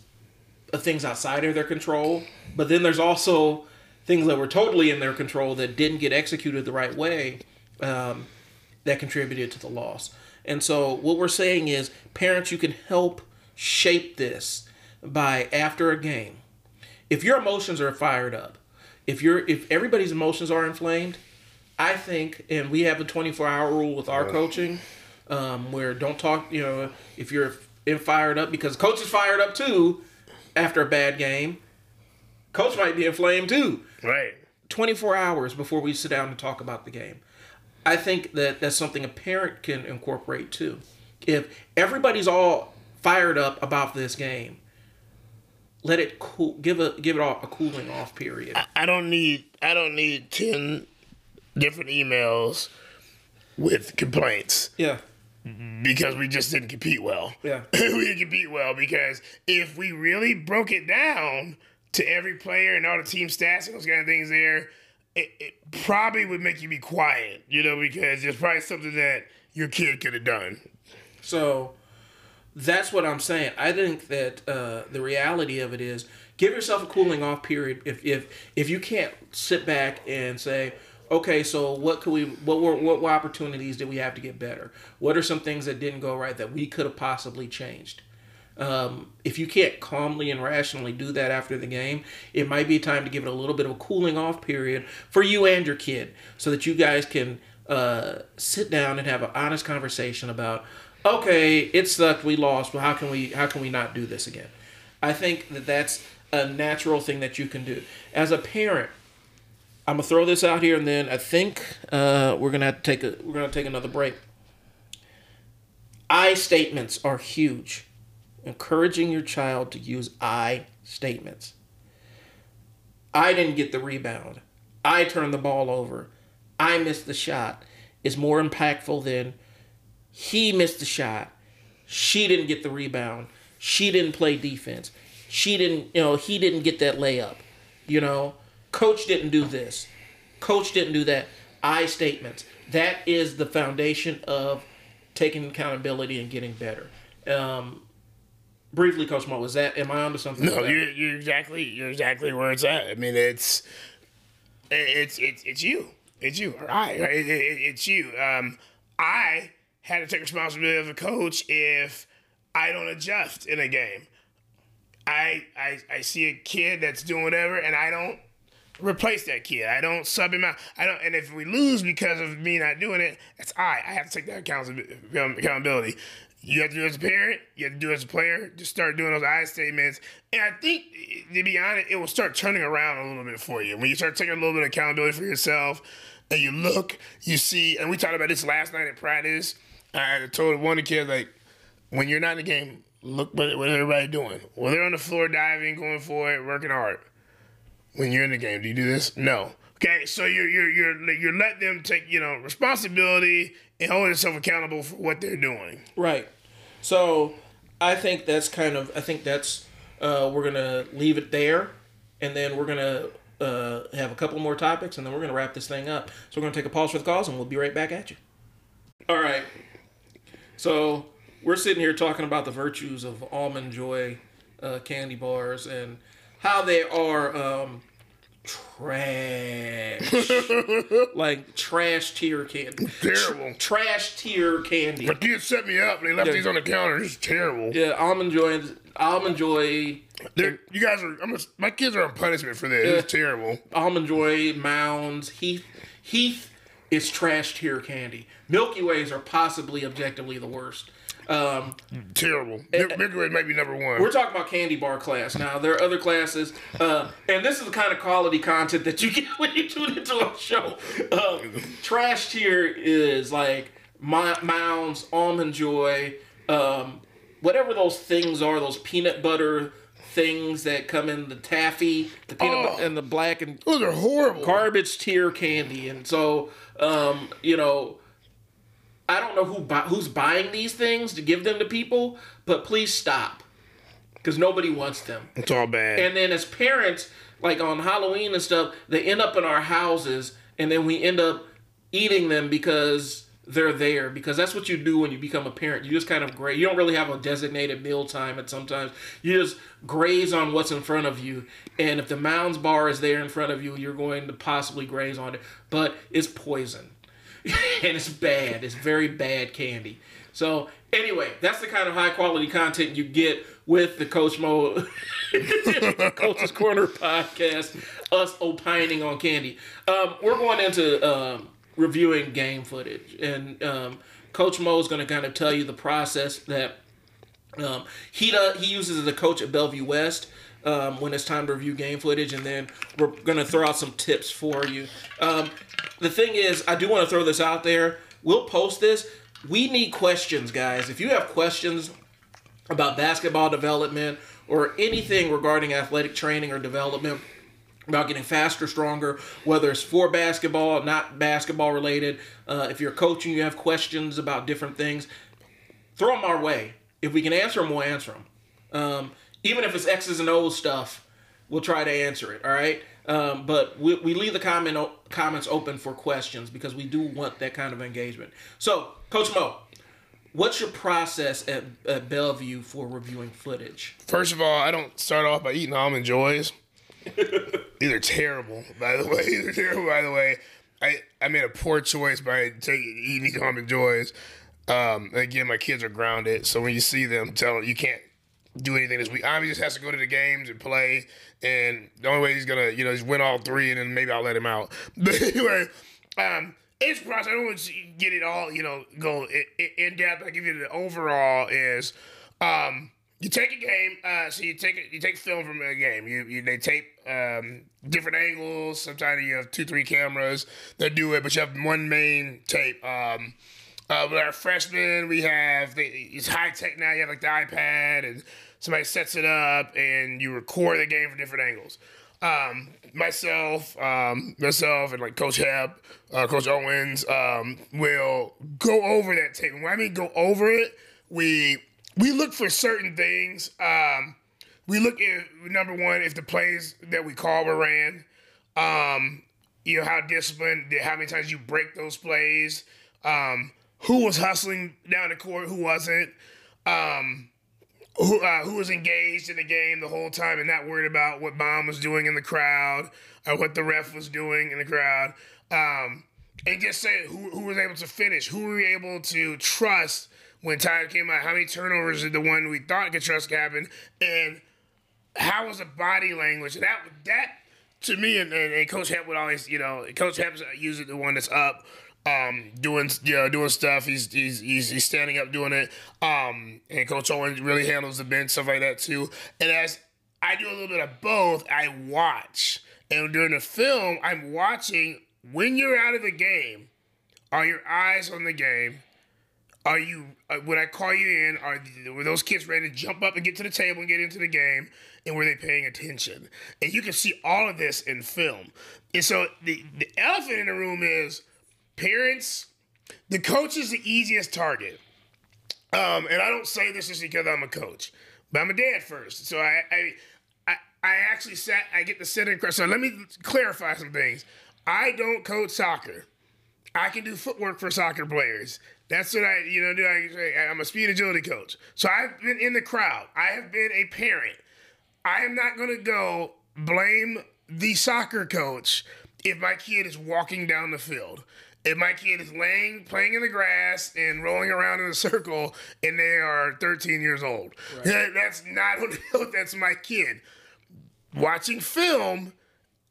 things outside of their control, but then there's also things that were totally in their control that didn't get executed the right way um, that contributed to the loss. And so what we're saying is, parents, you can help shape this. by after a game, if your emotions are fired up, if you're if everybody's emotions are inflamed, I think, and we have a 24 hour rule with our coaching, um, where don't talk. You know, if you're in fired up because coach is fired up too after a bad game, coach might be inflamed too. Right. 24 hours before we sit down and talk about the game. I think that that's something a parent can incorporate too. If everybody's all fired up about this game, let it cool. Give a give it all a cooling off period. I don't need I don't need ten different emails with complaints Yeah, because we just didn't compete well. Yeah. we didn't compete well because if we really broke it down to every player and all the team stats and those kind of things there, it, it probably would make you be quiet, you know, because it's probably something that your kid could have done. So that's what I'm saying. I think that uh, the reality of it is give yourself a cooling off period. If if if you can't sit back and say, okay, so what could we what were what, what opportunities did we have to get better? What are some things that didn't go right that we could have possibly changed? Um, if you can't calmly and rationally do that after the game, it might be time to give it a little bit of a cooling off period for you and your kid, so that you guys can uh, sit down and have an honest conversation about, okay, it sucked, we lost, but how can we how can we not do this again? I think that that's a natural thing that you can do as a parent. I'm gonna throw this out here, and then I think uh, we're gonna have to take a we're gonna take another break. I statements are huge. Encouraging your child to use I statements. I didn't get the rebound. I turned the ball over. I missed the shot is more impactful than he missed the shot. She didn't get the rebound. She didn't play defense. She didn't, you know, he didn't get that layup. You know, coach didn't do this. Coach didn't do that. I statements. That is the foundation of taking accountability and getting better. Um, briefly, Coach Moe, is that? Am I onto something? No, you're, you're exactly you're exactly where it's at. I mean, it's it's it's it's you. It's you. Or I. right? It, it, it's you. Um, I had to take responsibility as a coach if I don't adjust in a game. I I I see a kid that's doing whatever, and I don't replace that kid. I don't sub him out. I don't. And if we lose because of me not doing it, that's I. I have to take that accountability. You have to do as a parent. You have to do as a player. Just start doing those I statements. And I think, to be honest, it will start turning around a little bit for you. When you start taking a little bit of accountability for yourself and you look, you see, and we talked about this last night at practice. I told one of the kids, like, when you're not in the game, look what, what everybody doing. Well, they're on the floor diving, going for it, working hard. When you're in the game, do you do this? No. Okay, so you're you're you're you're letting them take you know responsibility and hold themselves accountable for what they're doing. Right. So I think that's kind of I think that's uh, we're gonna leave it there, and then we're gonna uh, have a couple more topics, and then we're gonna wrap this thing up. So we're gonna take a pause for the calls, and we'll be right back at you. All right. So we're sitting here talking about the virtues of almond joy uh, candy bars and how they are um, trash, like trash tier candy, Terrible. trash tier candy. My kids set me up. and They left these on the counter. It's terrible. Yeah, almond joy. Almond joy. They're, you guys are. I'm a, my kids are on punishment for this. It's terrible. Almond joy mounds. Heath. Heath is trash tier candy. Milky Ways are possibly objectively the worst. Um, Terrible. Milk Milky Way might be number one. we're talking about candy bar class now. There are other classes, uh, and this is the kind of quality content that you get when you tune into a show. Um, trash tier is like mounds, almond joy, um, whatever those things are. Those peanut butter things that come in the taffy, the peanut Oh. butter and the black and Those are horrible. garbage tier candy, and so um, you know, I don't know who who's buying these things to give them to people, but please stop, because nobody wants them. it's all bad. And then as parents, like on Halloween and stuff, they end up in our houses, and then we end up eating them because they're there. Because that's what you do when you become a parent. You just kind of graze. You don't really have a designated meal time. At sometimes you just graze on what's in front of you. And if the Mounds bar is there in front of you, you're going to possibly graze on it. But it's poison, and it's bad. It's very bad candy. So anyway, that's the kind of high quality content you get with the Coach Moe Coach's Corner podcast. Us opining on candy. Um, we're going into um, reviewing game footage, and um, Coach Moe is going to kind of tell you the process that um, he does, he uses as a coach at Bellevue West. Um, when it's time to review game footage, and then we're gonna throw out some tips for you. Um, the thing is, I do want to throw this out there. We'll post this. We need questions, guys. If you have questions about basketball development or anything regarding athletic training or development, about getting faster, stronger, whether it's for basketball, not basketball related. Uh, if you're coaching, you have questions about different things, throw them our way. If we can answer them, we'll answer them. Um, even if it's X's and O's stuff, we'll try to answer it. All right. Um, but we, we leave the comment comments open for questions because we do want that kind of engagement. So, Coach Moe, what's your process at, at Bellevue for reviewing footage? First of all, I don't start off by eating almond joys. These are terrible, by the way. These are terrible, by the way. I, I made a poor choice by taking eating almond joys. Um, again, my kids are grounded, so when you see them, tell them you can't do anything this week. Ami just has to go to the games and play, and the only way he's gonna, you know, is win all three, and then maybe I'll let him out. But anyway, um, it's process. I don't want to get it all, you know, go in, in depth. I give you the overall is, um, you take a game. Uh, so you take it, you take film from a game. You, you they tape um, different angles. Sometimes you have two, three cameras that do it, but you have one main tape. Um, uh, with our freshmen, we have they, it's high tech now. You have like the iPad, and somebody sets it up, and you record the game from different angles. Um, myself, um, myself, and like Coach Hebb, uh, Coach Owens um, will go over that tape. And when I mean go over it, we we look for certain things. Um, we look at number one if the plays that we call were ran. Um, you know how disciplined, how many times you break those plays. Um, who was hustling down the court, who wasn't, um, who uh, who was engaged in the game the whole time and not worried about what Bomb was doing in the crowd or what the ref was doing in the crowd, um, and just say who, who was able to finish, who were we able to trust when time came out, how many turnovers did the one we thought could trust happen, and how was the body language? That that to me and, and, and Coach Hep would always you know Coach Hep's usually the one that's up um, doing you know, doing stuff. He's, he's he's he's standing up doing it. Um, and Coach Owen really handles the bench stuff like that too. And as I do a little bit of both, I watch. And during the film, I'm watching when you're out of the game. Are your eyes on the game? Are you uh, when I call you in? Are were those kids ready to jump up and get to the table and get into the game? And were they paying attention? And you can see all of this in film. And so the the elephant in the room is parents, the coach is the easiest target. Um, and I don't say this just because I'm a coach, but I'm a dad first. So I, I, I, I actually sat, I get to sit in. So let me clarify some things. I don't coach soccer. I can do footwork for soccer players. That's what I, you know, do. I, I'm a speed agility coach. So I've been in the crowd. I have been a parent. I am not going to go blame the soccer coach if my kid is walking down the field if my kid is laying, playing in the grass and rolling around in a circle, and they are 13 years old, right. that's not that's my kid. Watching film,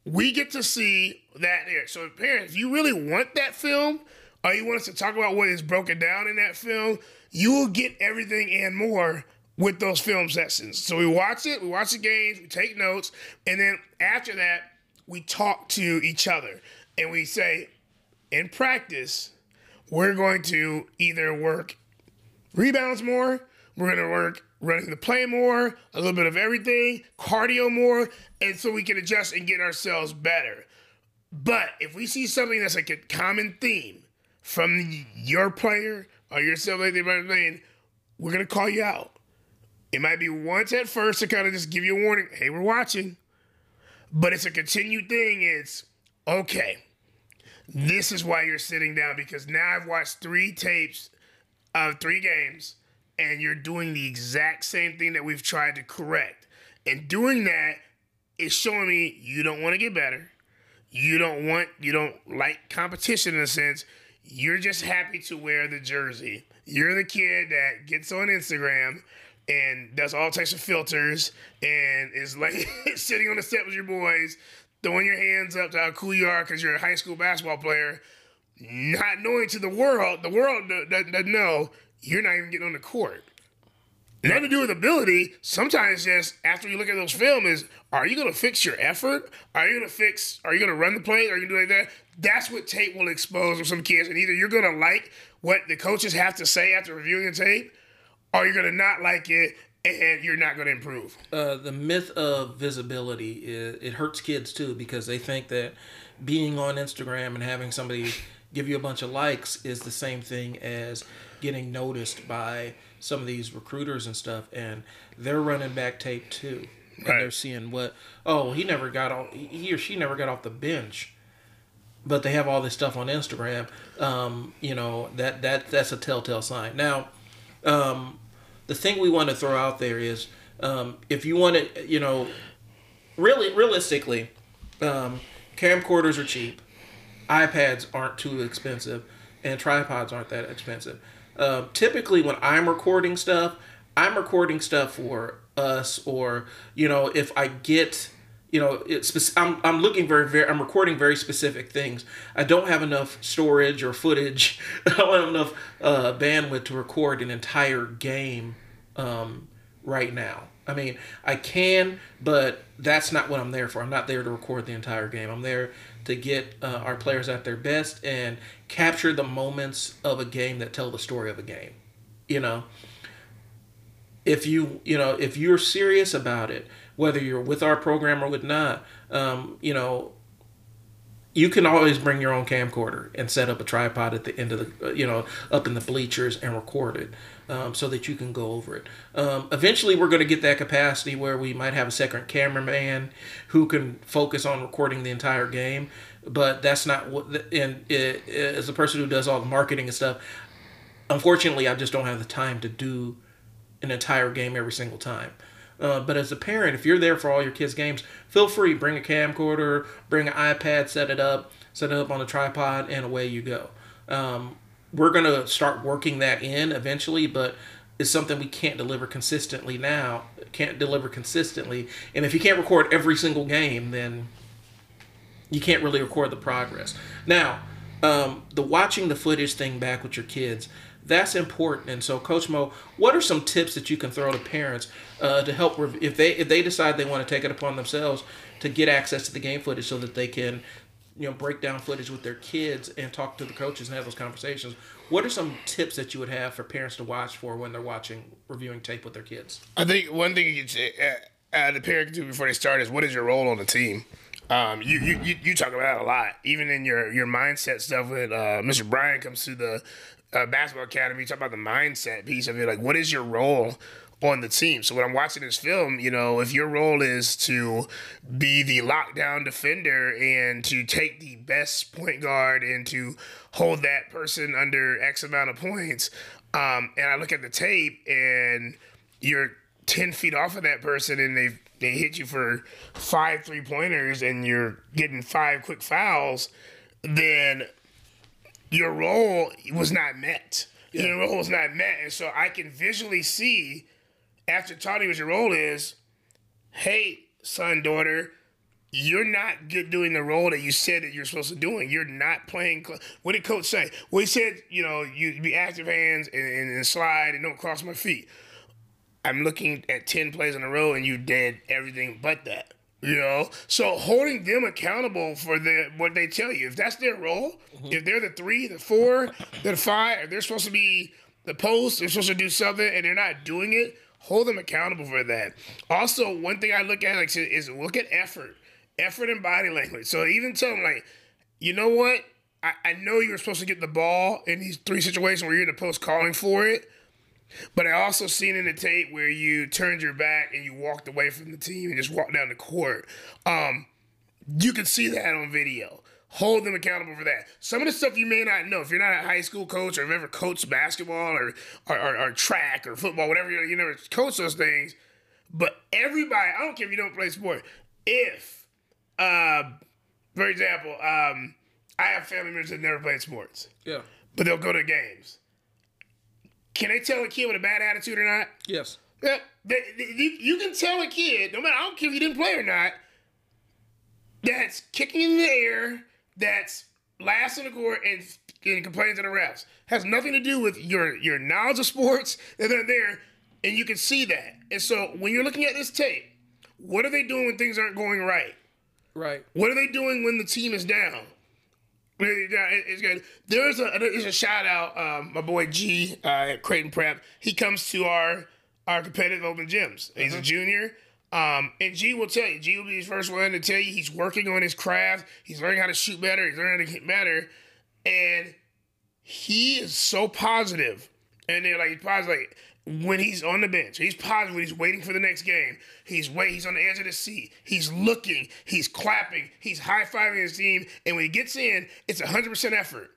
we get to see that there. So, parents, if you really want that film, or you want us to talk about what is broken down in that film, you will get everything and more with those film sessions. So we watch it, we watch the games, we take notes, and then after that, we talk to each other and we say, in practice, we're going to either work rebounds more, we're going to work running the play more, a little bit of everything, cardio more, and so we can adjust and get ourselves better. But if we see something that's like a common theme from your player or yourself, like they're playing, we're going to call you out. It might be once at first to kind of just give you a warning hey, we're watching. But it's a continued thing. It's okay this is why you're sitting down because now I've watched three tapes of three games and you're doing the exact same thing that we've tried to correct. And doing that is showing me you don't want to get better. You don't want, you don't like competition in a sense. you're just happy to wear the jersey. You're the kid that gets on Instagram and does all types of filters and is like sitting on the set with your boys, throwing your hands up to how cool you are because you're a high school basketball player, not knowing to the world, the world doesn't know you're not even getting on the court. Nothing to do with ability. Sometimes just after you look at those film is, are you gonna fix your effort? Are you gonna fix? Are you gonna run the play? Are you gonna do like that? That's what tape will expose with some kids. And either you're gonna like what the coaches have to say after reviewing the tape, or you're gonna not like it and you're not gonna improve. Uh, the myth of visibility is, it hurts kids too because they think that being on Instagram and having somebody give you a bunch of likes is the same thing as getting noticed by some of these recruiters and stuff, and they're running back tape too, and right. they're seeing what oh he never got off he or she never got off the bench, but they have all this stuff on Instagram. Um, you know that that that's a telltale sign. Now, um, the thing we want to throw out there is um, if you want to, you know, really realistically, um, camcorders are cheap, iPads aren't too expensive, and tripods aren't that expensive. Uh, typically, when I'm recording stuff, I'm recording stuff for us, or you know, if I get, you know, it's I'm I'm looking very very I'm recording very specific things. I don't have enough storage or footage. I don't have enough uh, bandwidth to record an entire game um, right now. I mean, I can, but that's not what I'm there for. I'm not there to record the entire game. I'm there to get uh, our players at their best and capture the moments of a game that tell the story of a game. You know, if you you know if you're serious about it, whether you're with our program or with not, um, you know, you can always bring your own camcorder and set up a tripod at the end of the uh, you know up in the bleachers and record it um, so that you can go over it. Um, eventually we're going to get that capacity where we might have a second cameraman who can focus on recording the entire game but that's not what and it, as a person who does all the marketing and stuff unfortunately i just don't have the time to do an entire game every single time uh, but as a parent, if you're there for all your kids' games, feel free. Bring a camcorder, bring an iPad, set it up, set it up on a tripod, and away you go. Um, we're going to start working that in eventually, but it's something we can't deliver consistently now. Can't deliver consistently. And if you can't record every single game, then you can't really record the progress. Now, um, the watching the footage thing back with your kids, that's important. And so, Coach Moe, what are some tips that you can throw to parents uh, to help rev- if they if they decide they want to take it upon themselves to get access to the game footage so that they can you know break down footage with their kids and talk to the coaches and have those conversations what are some tips that you would have for parents to watch for when they're watching reviewing tape with their kids i think one thing you can say uh, uh, the parent can do before they start is what is your role on the team um, you, you, you, you talk about that a lot, even in your, your mindset stuff. With uh, Mr. Brian comes to the uh, basketball academy, talk about the mindset piece of it. Like, what is your role on the team. So when I'm watching this film, you know, if your role is to be the lockdown defender and to take the best point guard and to hold that person under X amount of points, um, and I look at the tape and you're 10 feet off of that person and they they hit you for five three pointers and you're getting five quick fouls, then your role was not met. Yeah. Your role was not met. And so I can visually see after Tony what your role is, hey, son, daughter, you're not good doing the role that you said that you're supposed to doing. You're not playing. Cl- what did coach say? Well, he said, you know, you be active hands and, and, and, slide and don't cross my feet. I'm looking at 10 plays in a row and you did everything but that. You know, so holding them accountable for the what they tell you. If that's their role, mm-hmm. if they're the three, the four, the five, they're supposed to be the post, they're supposed to do something and they're not doing it, hold them accountable for that. Also, one thing I look at like is look at effort, effort and body language. So even tell them like, you know what? I, I know you were supposed to get the ball in these three situations where you're in the post calling for it. But I also seen in the tape where you turned your back and you walked away from the team and just walked down the court. Um, you can see that on video hold them accountable for that. Some of the stuff you may not know if you're not a high school coach or have ever coached basketball or or, or, or track or football, whatever you, you never coach those things. But everybody, I don't care if you don't play sport. If, uh, for example, um, I have family members that never played sports, Yeah. but they'll go to games. Can they tell a kid with a bad attitude or not? Yes. Yeah, they, they- you, you can tell a kid, no matter, I don't care if you didn't play or not, that's kicking in the air, that's last on the court and, and complaining to the refs. Has nothing to do with your, your knowledge of sports, and they're there, and you can see that. And so when you're looking at this tape, what are they doing when things aren't going right? Right. What are they doing when the team is down? It's good. There's a there's a shout out. Um, my boy G uh, at Creighton Prep. He comes to our our competitive open gyms. He's a junior. Um, and G will tell you. G will be his first one to tell you he's working on his craft. He's learning how to shoot better. He's learning how to get better. And he is so positive. And they're like he's positive. Like, when he's on the bench, he's positive. He's waiting for the next game, he's wait. He's on the edge of the seat. He's looking. He's clapping. He's high fiving his team. And when he gets in, it's hundred percent effort.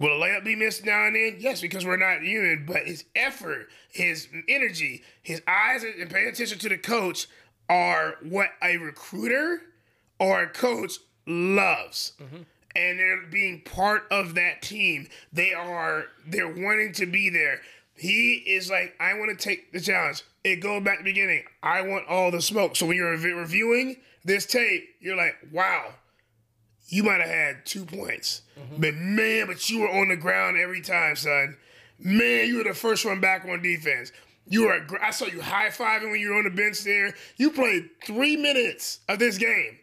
Will a layup be missed now and then? Yes, because we're not human. But his effort, his energy, his eyes, and paying attention to the coach are what a recruiter or a coach loves. And they're being part of that team. They are they're wanting to be there. He is like, I want to take the challenge. It goes back to the beginning. I want all the smoke. So when you're reviewing this tape, you're like, wow, you might have had two points. Mm-hmm. But man, but you were on the ground every time, son. Man, you were the first one back on defense. You were. I saw you high fiving when you were on the bench there. You played three minutes of this game,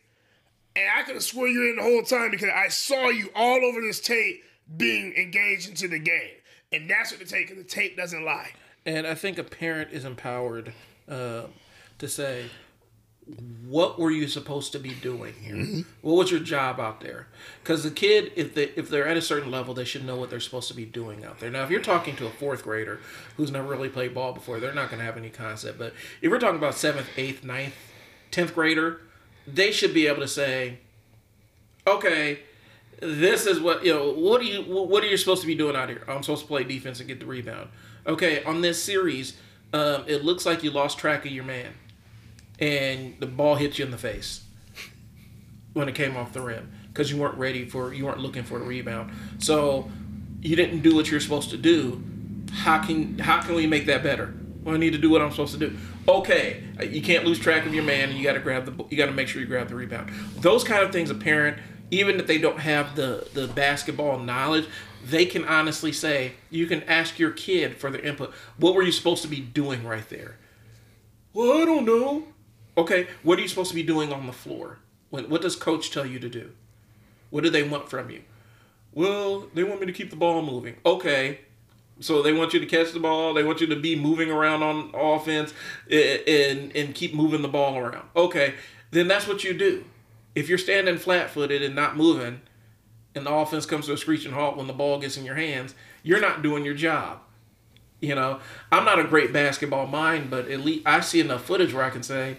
and I could have swore you were in the whole time because I saw you all over this tape being engaged into the game, and that's what the tape. The tape doesn't lie. And I think a parent is empowered uh, to say, "What were you supposed to be doing here? What was your job out there?" Because the kid, if they if they're at a certain level, they should know what they're supposed to be doing out there. Now, if you're talking to a fourth grader who's never really played ball before, they're not going to have any concept. But if we're talking about seventh, eighth, ninth, tenth grader, they should be able to say, "Okay." This is what you know what are you what are you supposed to be doing out here? I'm supposed to play defense and get the rebound. Okay on this series um, it looks like you lost track of your man and the ball hit you in the face when it came off the rim because you weren't ready for you weren't looking for a rebound. So you didn't do what you're supposed to do. How can how can we make that better? Well, I need to do what I'm supposed to do. Okay, you can't lose track of your man, and you got to grab the you got to make sure you grab the rebound. Those kind of things, a parent, even if they don't have the the basketball knowledge, they can honestly say you can ask your kid for their input. What were you supposed to be doing right there? Well, I don't know. Okay, what are you supposed to be doing on the floor? What, what does coach tell you to do? What do they want from you? Well, they want me to keep the ball moving. Okay, so they want you to catch the ball. They want you to be moving around on offense eh, eh, and and keep moving the ball around. Okay, then that's what you do. If you're standing flat-footed and not moving, and the offense comes to a screeching halt when the ball gets in your hands, you're not doing your job. You know, I'm not a great basketball mind, but at least I see enough footage where I can say,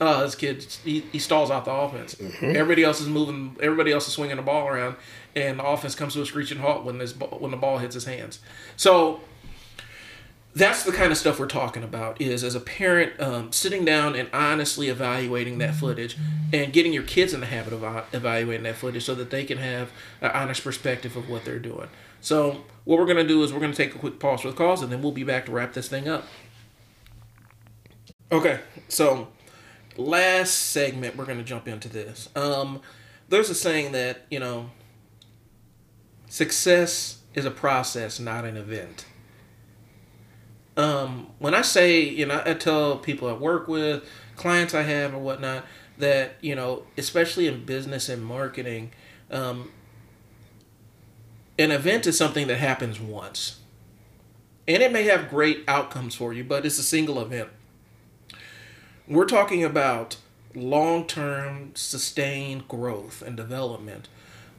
"Oh, this kid he, he stalls out the offense. Mm-hmm. Everybody else is moving. Everybody else is swinging the ball around, and the offense comes to a screeching halt when this ball, when the ball hits his hands." So that's the kind of stuff we're talking about. Is as a parent um, sitting down and honestly evaluating that footage and getting your kids in the habit of uh, evaluating that footage so that they can have an honest perspective of what they're doing. So what we're gonna do is we're gonna take a quick pause for the calls, and then we'll be back to wrap this thing up. Okay, so last segment we're gonna jump into this. Um, there's a saying that you know, success is a process, not an event. Um, when I say, you know, I tell people I work with, clients I have, or whatnot, that you know, especially in business and marketing, um, an event is something that happens once, and it may have great outcomes for you, but it's a single event. We're talking about long-term, sustained growth and development.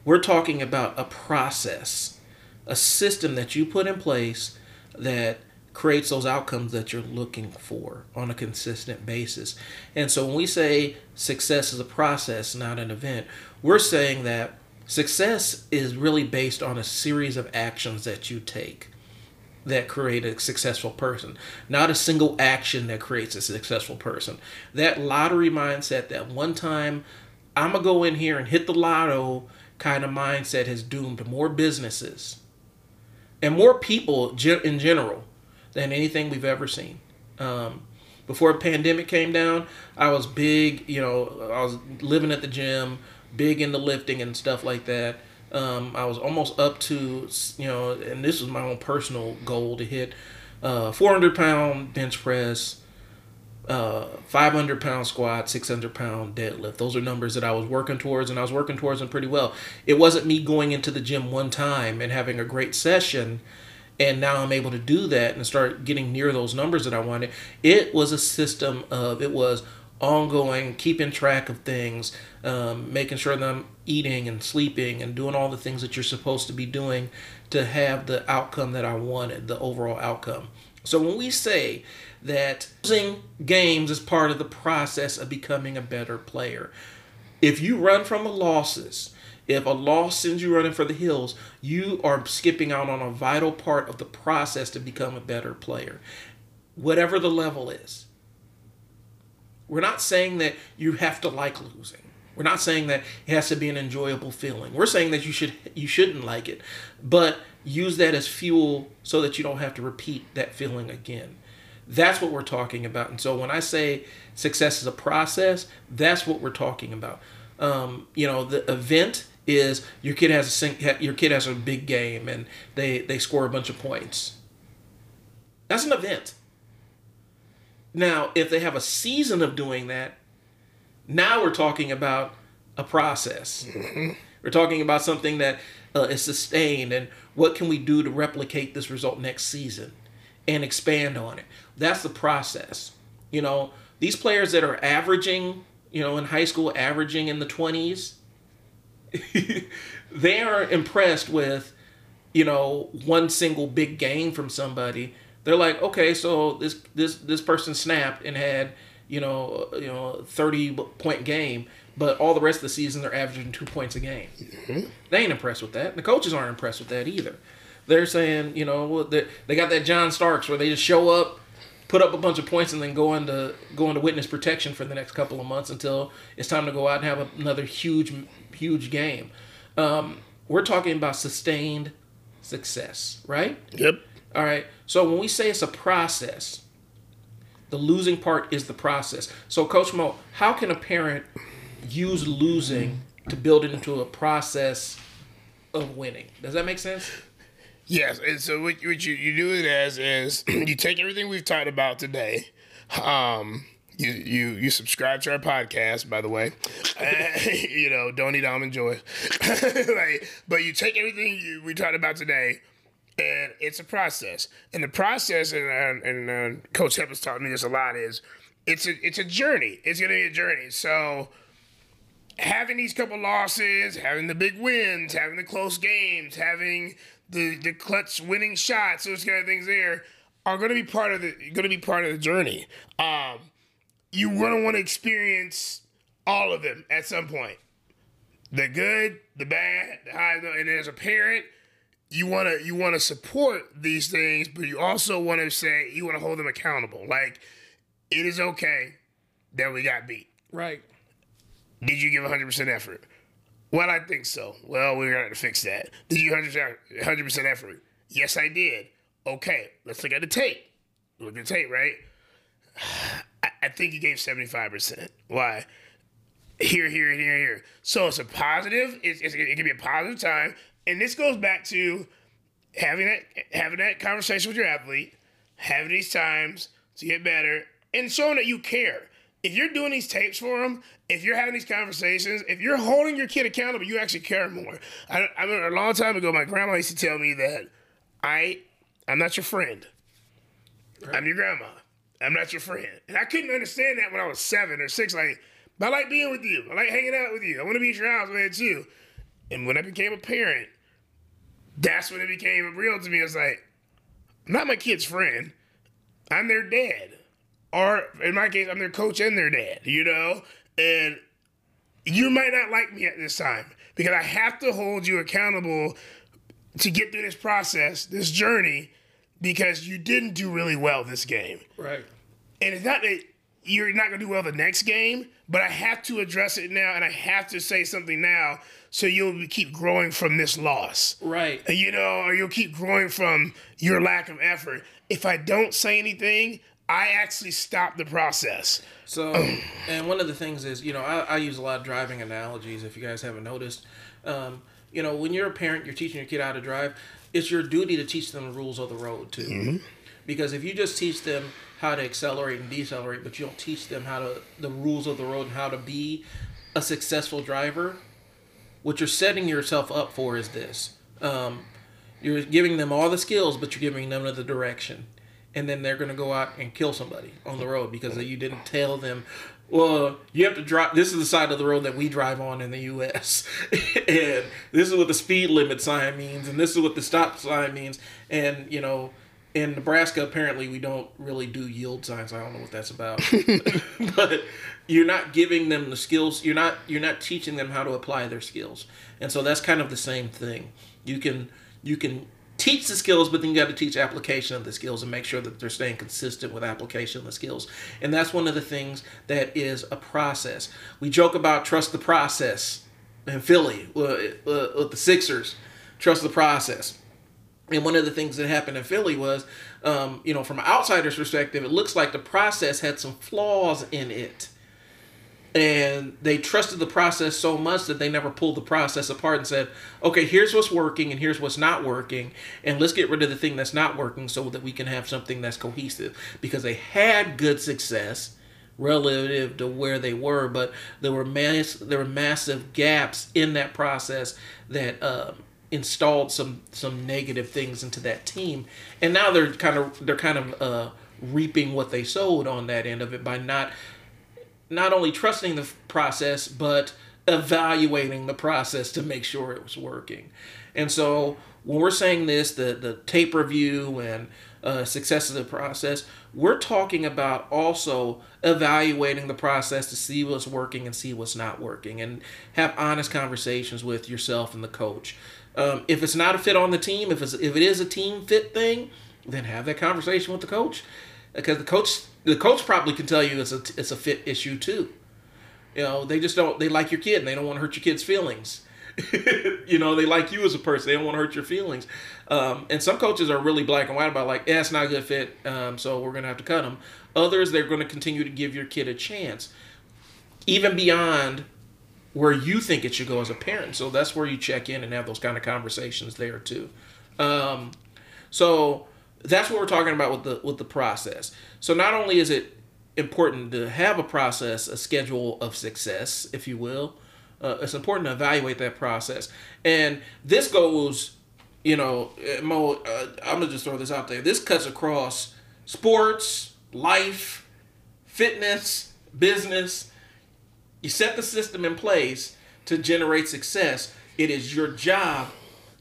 We're talking about a process, a system that you put in place that creates those outcomes that you're looking for on a consistent basis. And so when we say success is a process, not an event, we're saying that success is really based on a series of actions that you take that create a successful person, not a single action that creates a successful person. That lottery mindset that one time I'm going to go in here and hit the lotto kind of mindset has doomed more businesses and more people in general than anything we've ever seen. Um, before a pandemic came down, I was big, you know, I was living at the gym, big into lifting and stuff like that. Um, I was almost up to, you know, and this was my own personal goal to hit uh, 400 pound bench press, uh, 500 pound squat, 600 pound deadlift. Those are numbers that I was working towards, and I was working towards them pretty well. It wasn't me going into the gym one time and having a great session, and now I'm able to do that and start getting near those numbers that I wanted. It was a system of, it was ongoing, keeping track of things, um, making sure that I'm eating and sleeping and doing all the things that you're supposed to be doing to have the outcome that I wanted, the overall outcome. So when we say that losing games is part of the process of becoming a better player, if you run from the losses, if a loss sends you running for the hills, you are skipping out on a vital part of the process to become a better player, whatever the level is. We're not saying that you have to like losing. We're not saying that it has to be an enjoyable feeling. We're saying that you should you shouldn't like it, but use that as fuel so that you don't have to repeat that feeling again. That's what we're talking about. And so when I say success is a process, that's what we're talking about. Um, you know, the event is your kid has a your kid has a big game and they they score a bunch of points. That's an event. Now, if they have a season of doing that, now we're talking about a process. Mm-hmm. We're talking about something that uh, is sustained and what can we do to replicate this result next season and expand on it. That's the process. You know, these players that are averaging, you know, in high school, averaging in the 20s, they are impressed with, you know, one single big game from somebody they're like, okay, so this this this person snapped and had you know you know thirty point game, but all the rest of the season they're averaging two points a game. Mm-hmm. They ain't impressed with that. The coaches aren't impressed with that either. They're saying, you know, they, they got that John Starks where they just show up, put up a bunch of points, and then go into go into witness protection for the next couple of months until it's time to go out and have another huge huge game. Um, we're talking about sustained success, right? Yep. All right. So when we say it's a process, the losing part is the process. So, Coach Moe, how can a parent use losing to build it into a process of winning? Does that make sense? Yes. And so what, what you, you do it as is you take everything we've talked about today. Um, you, you you subscribe to our podcast, by the way. You know, don't eat almond joy. like, but you take everything you, we talked about today, and it's a process. And the process, and uh, and uh, Coach Hep has taught me this a lot, is it's a it's a journey. It's gonna be a journey. So having these couple losses, having the big wins, having the close games, having the the clutch winning shots, those kind of things there are going to be part of the going to be part of the journey. Um, you going to want to experience all of them at some point. The good, the bad, the high, and as a parent, you want to you want to support these things, but you also want to say you want to hold them accountable. Like it is okay that we got beat. Right. Did you give 100% effort? Well, I think so. Well, we're going to fix that. Did you 100% effort? Yes, I did. Okay, let's look at the tape. Look at the tape, right? I, think you gave 75%. Why? Here, here, here, here. So it's a positive. It's, it's, it can be a positive time and this goes back to having that having that conversation with your athlete, having these times to get better, and showing that you care. If you're doing these tapes for them, if you're having these conversations, if you're holding your kid accountable, you actually care more. I, I remember a long time ago, my grandma used to tell me that I, I'm not your friend. Right. I'm your grandma. I'm not your friend. And I couldn't understand that when I was seven or six. Like, I like being with you. I like hanging out with you. I want to be at your house, man, too. And when I became a parent, that's when it became real to me. It's like, I'm not my kid's friend. I'm their dad. Or in my case, I'm their coach and their dad, you know? And you might not like me at this time because I have to hold you accountable to get through this process, this journey, because you didn't do really well this game. Right. And it's not that you're not going to do well the next game, but I have to address it now and I have to say something now so you'll keep growing from this loss. Right. And, you know, or you'll keep growing from your lack of effort. If I don't say anything, I actually stop the process. So, and one of the things is, you know, I, I use a lot of driving analogies. If you guys haven't noticed, um, you know, when you're a parent, you're teaching your kid how to drive. It's your duty to teach them the rules of the road too, mm-hmm. because if you just teach them how to accelerate and decelerate, but you don't teach them how to the rules of the road and how to be a successful driver, what you're setting yourself up for is this. Um, you're giving them all the skills, but you're giving them the direction and then they're going to go out and kill somebody on the road because you didn't tell them well you have to drive this is the side of the road that we drive on in the us and this is what the speed limit sign means and this is what the stop sign means. And you know in nebraska apparently we don't really do yield signs. I don't know what that's about. But you're not giving them the skills you're not you're not teaching them how to apply their skills. And so that's kind of the same thing. You can you can teach the skills, but then you got to teach application of the skills and make sure that they're staying consistent with application of the skills. And that's one of the things that is a process. We joke about trust the process in Philly with, with the Sixers, trust the process. And one of the things that happened in Philly was, um, you know, from an outsider's perspective, it looks like the process had some flaws in it and they trusted the process so much that they never pulled the process apart and said okay here's what's working and here's what's not working and let's get rid of the thing that's not working so that we can have something that's cohesive. Because they had good success relative to where they were but there were mass there were massive gaps in that process that um, installed some some negative things into that team. And now they're kind of they're kind of uh, reaping what they sowed on that end of it by not not only trusting the process, but evaluating the process to make sure it was working. And so when we're saying this, the, the tape review and uh, success of the process, we're talking about also evaluating the process to see what's working and see what's not working and have honest conversations with yourself and the coach. Um, if it's not a fit on the team, if, it's, if it is a team fit thing, then have that conversation with the coach because the coach the coach probably can tell you it's a it's a fit issue too. You know, they just don't they like your kid and they don't want to hurt your kid's feelings. you know, they like you as a person. They don't want to hurt your feelings. Um, and some coaches are really black and white about like, yeah, it's not a good fit, um, so we're gonna have to cut them. Others, they're going to continue to give your kid a chance, even beyond where you think it should go as a parent. So that's where you check in and have those kind of conversations there too. Um, so that's what we're talking about with the with the process. So not only is it important to have a process, a schedule of success, if you will, uh, it's important to evaluate that process. And this goes, you know, uh, Moe, uh, I'm gonna just throw this out there. This cuts across sports, life, fitness, business. You set the system in place to generate success. It is your job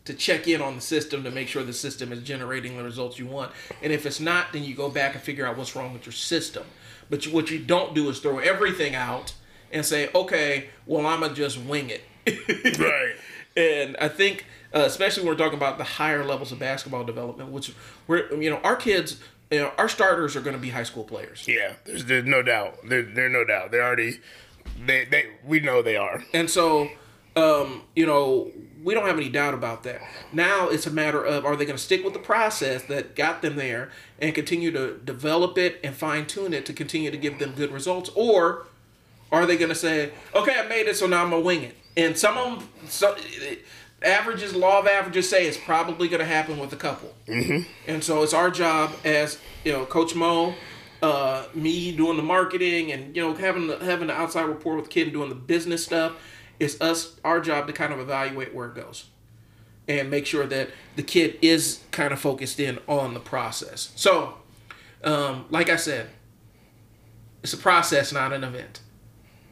to check in on the system to make sure the system is generating the results you want. And if it's not, then you go back and figure out what's wrong with your system. But you, what you don't do is throw everything out and say, okay, well, I'm going to just wing it. right. And I think, uh, especially when we're talking about the higher levels of basketball development, which we're, you know, our kids, you know, our starters are going to be high school players. Yeah, there's, there's no doubt. There, there's no doubt. They're already, they, they, we know they are. And so, um, you know, we don't have any doubt about that. Now it's a matter of are they going to stick with the process that got them there and continue to develop it and fine tune it to continue to give them good results, or are they going to say, okay, I made it, so now I'm gonna wing it? And some of them, some averages, law of averages say it's probably going to happen with a couple. Mm-hmm. And so it's our job as you know, Coach Moe. Uh, me doing the marketing and you know having the, having the outside report with kid and doing the business stuff it's us our job to kind of evaluate where it goes and make sure that the kid is kind of focused in on the process. So, um, like I said, it's a process, not an event.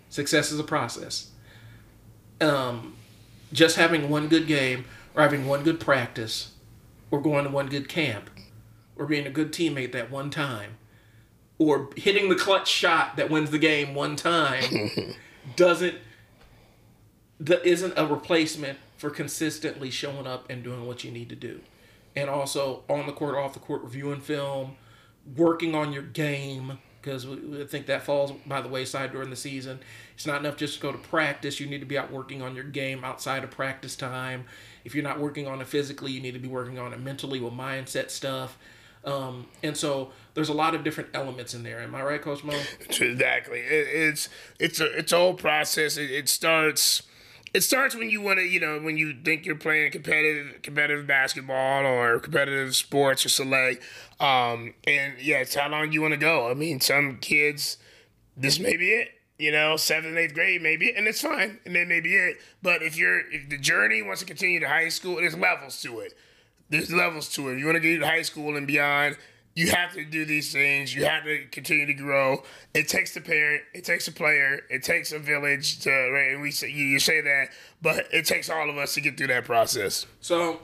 Success is a process. Um, just having one good game, or having one good practice, or going to one good camp, or being a good teammate that one time, or hitting the clutch shot that wins the game one time doesn't that isn't a replacement for consistently showing up and doing what you need to do. And also on the court, off the court, reviewing film, working on your game, because we, think that falls by the wayside during the season. It's not enough just to go to practice. You need to be out working on your game outside of practice time. If you're not working on it physically, you need to be working on it mentally with mindset stuff. Um, and so there's a lot of different elements in there. Am I right, Coach Moe? Exactly. It, it's it's a it's a whole process. It, it starts it starts when you want to, you know, when you think you're playing competitive competitive basketball or competitive sports or select. Um, and yeah, it's how long you want to go. I mean, some kids, this may be it. You know, seventh, eighth grade, maybe, and it's fine, and then maybe it. But if you're if the journey wants to continue to high school, there's levels to it. There's levels to it. If you want to get to high school and beyond, you have to do these things. You have to continue to grow. It takes a parent, it takes a player, it takes a village to. Right, and we say you, you say that, but it takes all of us to get through that process. So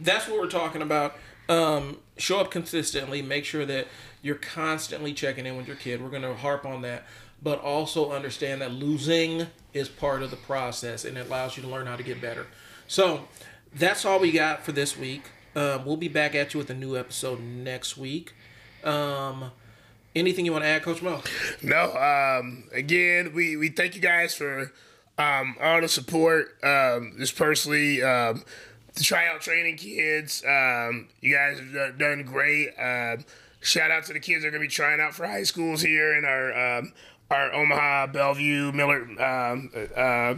that's what we're talking about. Um, show up consistently. Make sure that you're constantly checking in with your kid. We're going to harp on that, but also understand that losing is part of the process and it allows you to learn how to get better. So that's all we got for this week. Um, we'll be back at you with a new episode next week. Um, anything you want to add, Coach Moe? No. Um, again, we, we thank you guys for um, all the support. Um, just personally, um, the tryout training kids, um, you guys have done great. Um, shout out to the kids that are going to be trying out for high schools here in our um, our Omaha, Bellevue, Miller um, uh,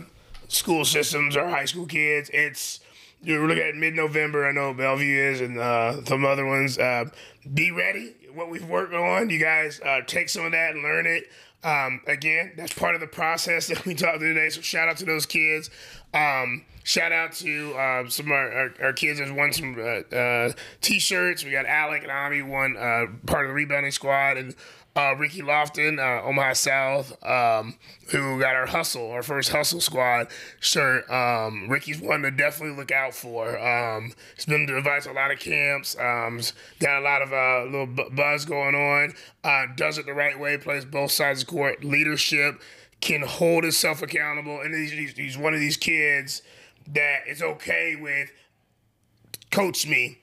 school systems, our high school kids. It's you're looking at mid November. I know Bellevue is, and uh, some other ones. Uh, be ready. What we've worked on, you guys uh, take some of that and learn it. Um, again, that's part of the process that we talked today. So shout out to those kids. Um, shout out to uh, some of our, our, our, kids that won some uh, uh, t-shirts. We got Alec and Ami won uh, part of the rebounding squad, and uh, Ricky Lofton, uh, Omaha South, um, who got our hustle, our first hustle squad shirt. Um, Ricky's one to definitely look out for. Um, he's been to a lot of camps. Um, got a lot of uh, little buzz going on. Uh, does it the right way. Plays both sides of the court. Leadership can hold himself accountable, and he's, he's one of these kids that is okay with coach me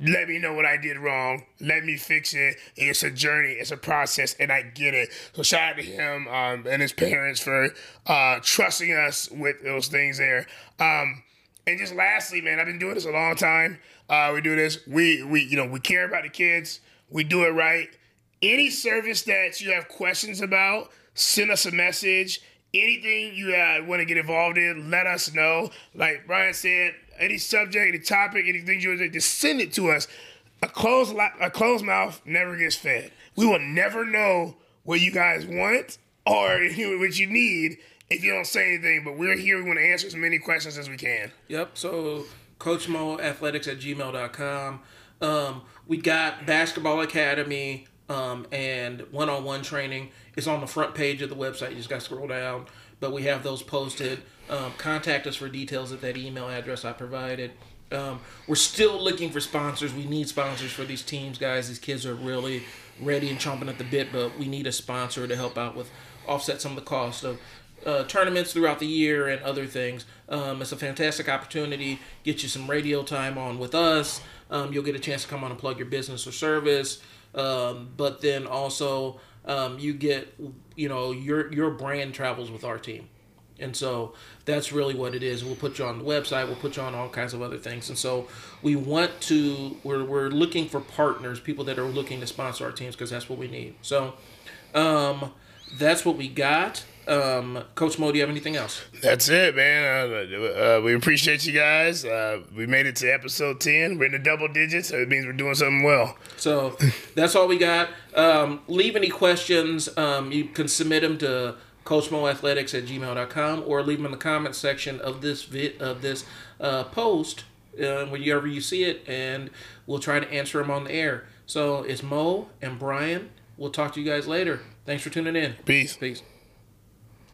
let me know what I did wrong. Let me fix it. It's a journey. It's a process, and I get it. So shout out to him um, and his parents for uh, trusting us with those things there. Um, and just lastly, man, I've been doing this a long time. Uh, we do this. We we you know we care about the kids. We do it right. Any service that you have questions about, send us a message. Anything you uh, want to get involved in, let us know. Like Brian said, any subject, any topic, anything you to just send it to us. A closed a closed mouth never gets fed. We will never know what you guys want or what you need if you don't say anything. But we're here. We want to answer as many questions as we can. Yep. So Coach Moe Athletics at gmail.com. Um, we got Basketball Academy um, and one on one training. It's on the front page of the website. You just got to scroll down. But we have those posted. Um, contact us for details at that email address I provided. Um, we're still looking for sponsors. We need sponsors for these teams, guys. These kids are really ready and chomping at the bit, but we need a sponsor to help out with offset some of the cost of uh, tournaments throughout the year and other things. Um, it's a fantastic opportunity. Get you some radio time on with us. Um, you'll get a chance to come on and plug your business or service. Um, but then also um, you get, you know, your your brand travels with our team. And so that's really what it is. We'll put you on the website. We'll put you on all kinds of other things. And so we want to. We're we're looking for partners, people that are looking to sponsor our teams because that's what we need. So, um, that's what we got. Um, Coach Moe, do you have anything else? That's it, man. Uh, uh, we appreciate you guys. Uh, we made it to episode 10. We're in the double digits, so it means we're doing something well. So that's all we got. Um, leave any questions. Um, you can submit them to coachmoeathletics at gmail.com or leave them in the comment section of this vid- of this uh, post uh, wherever you see it and we'll try to answer them on the air. So it's moe and brian. We'll talk to you guys later. Thanks for tuning in. Peace. Peace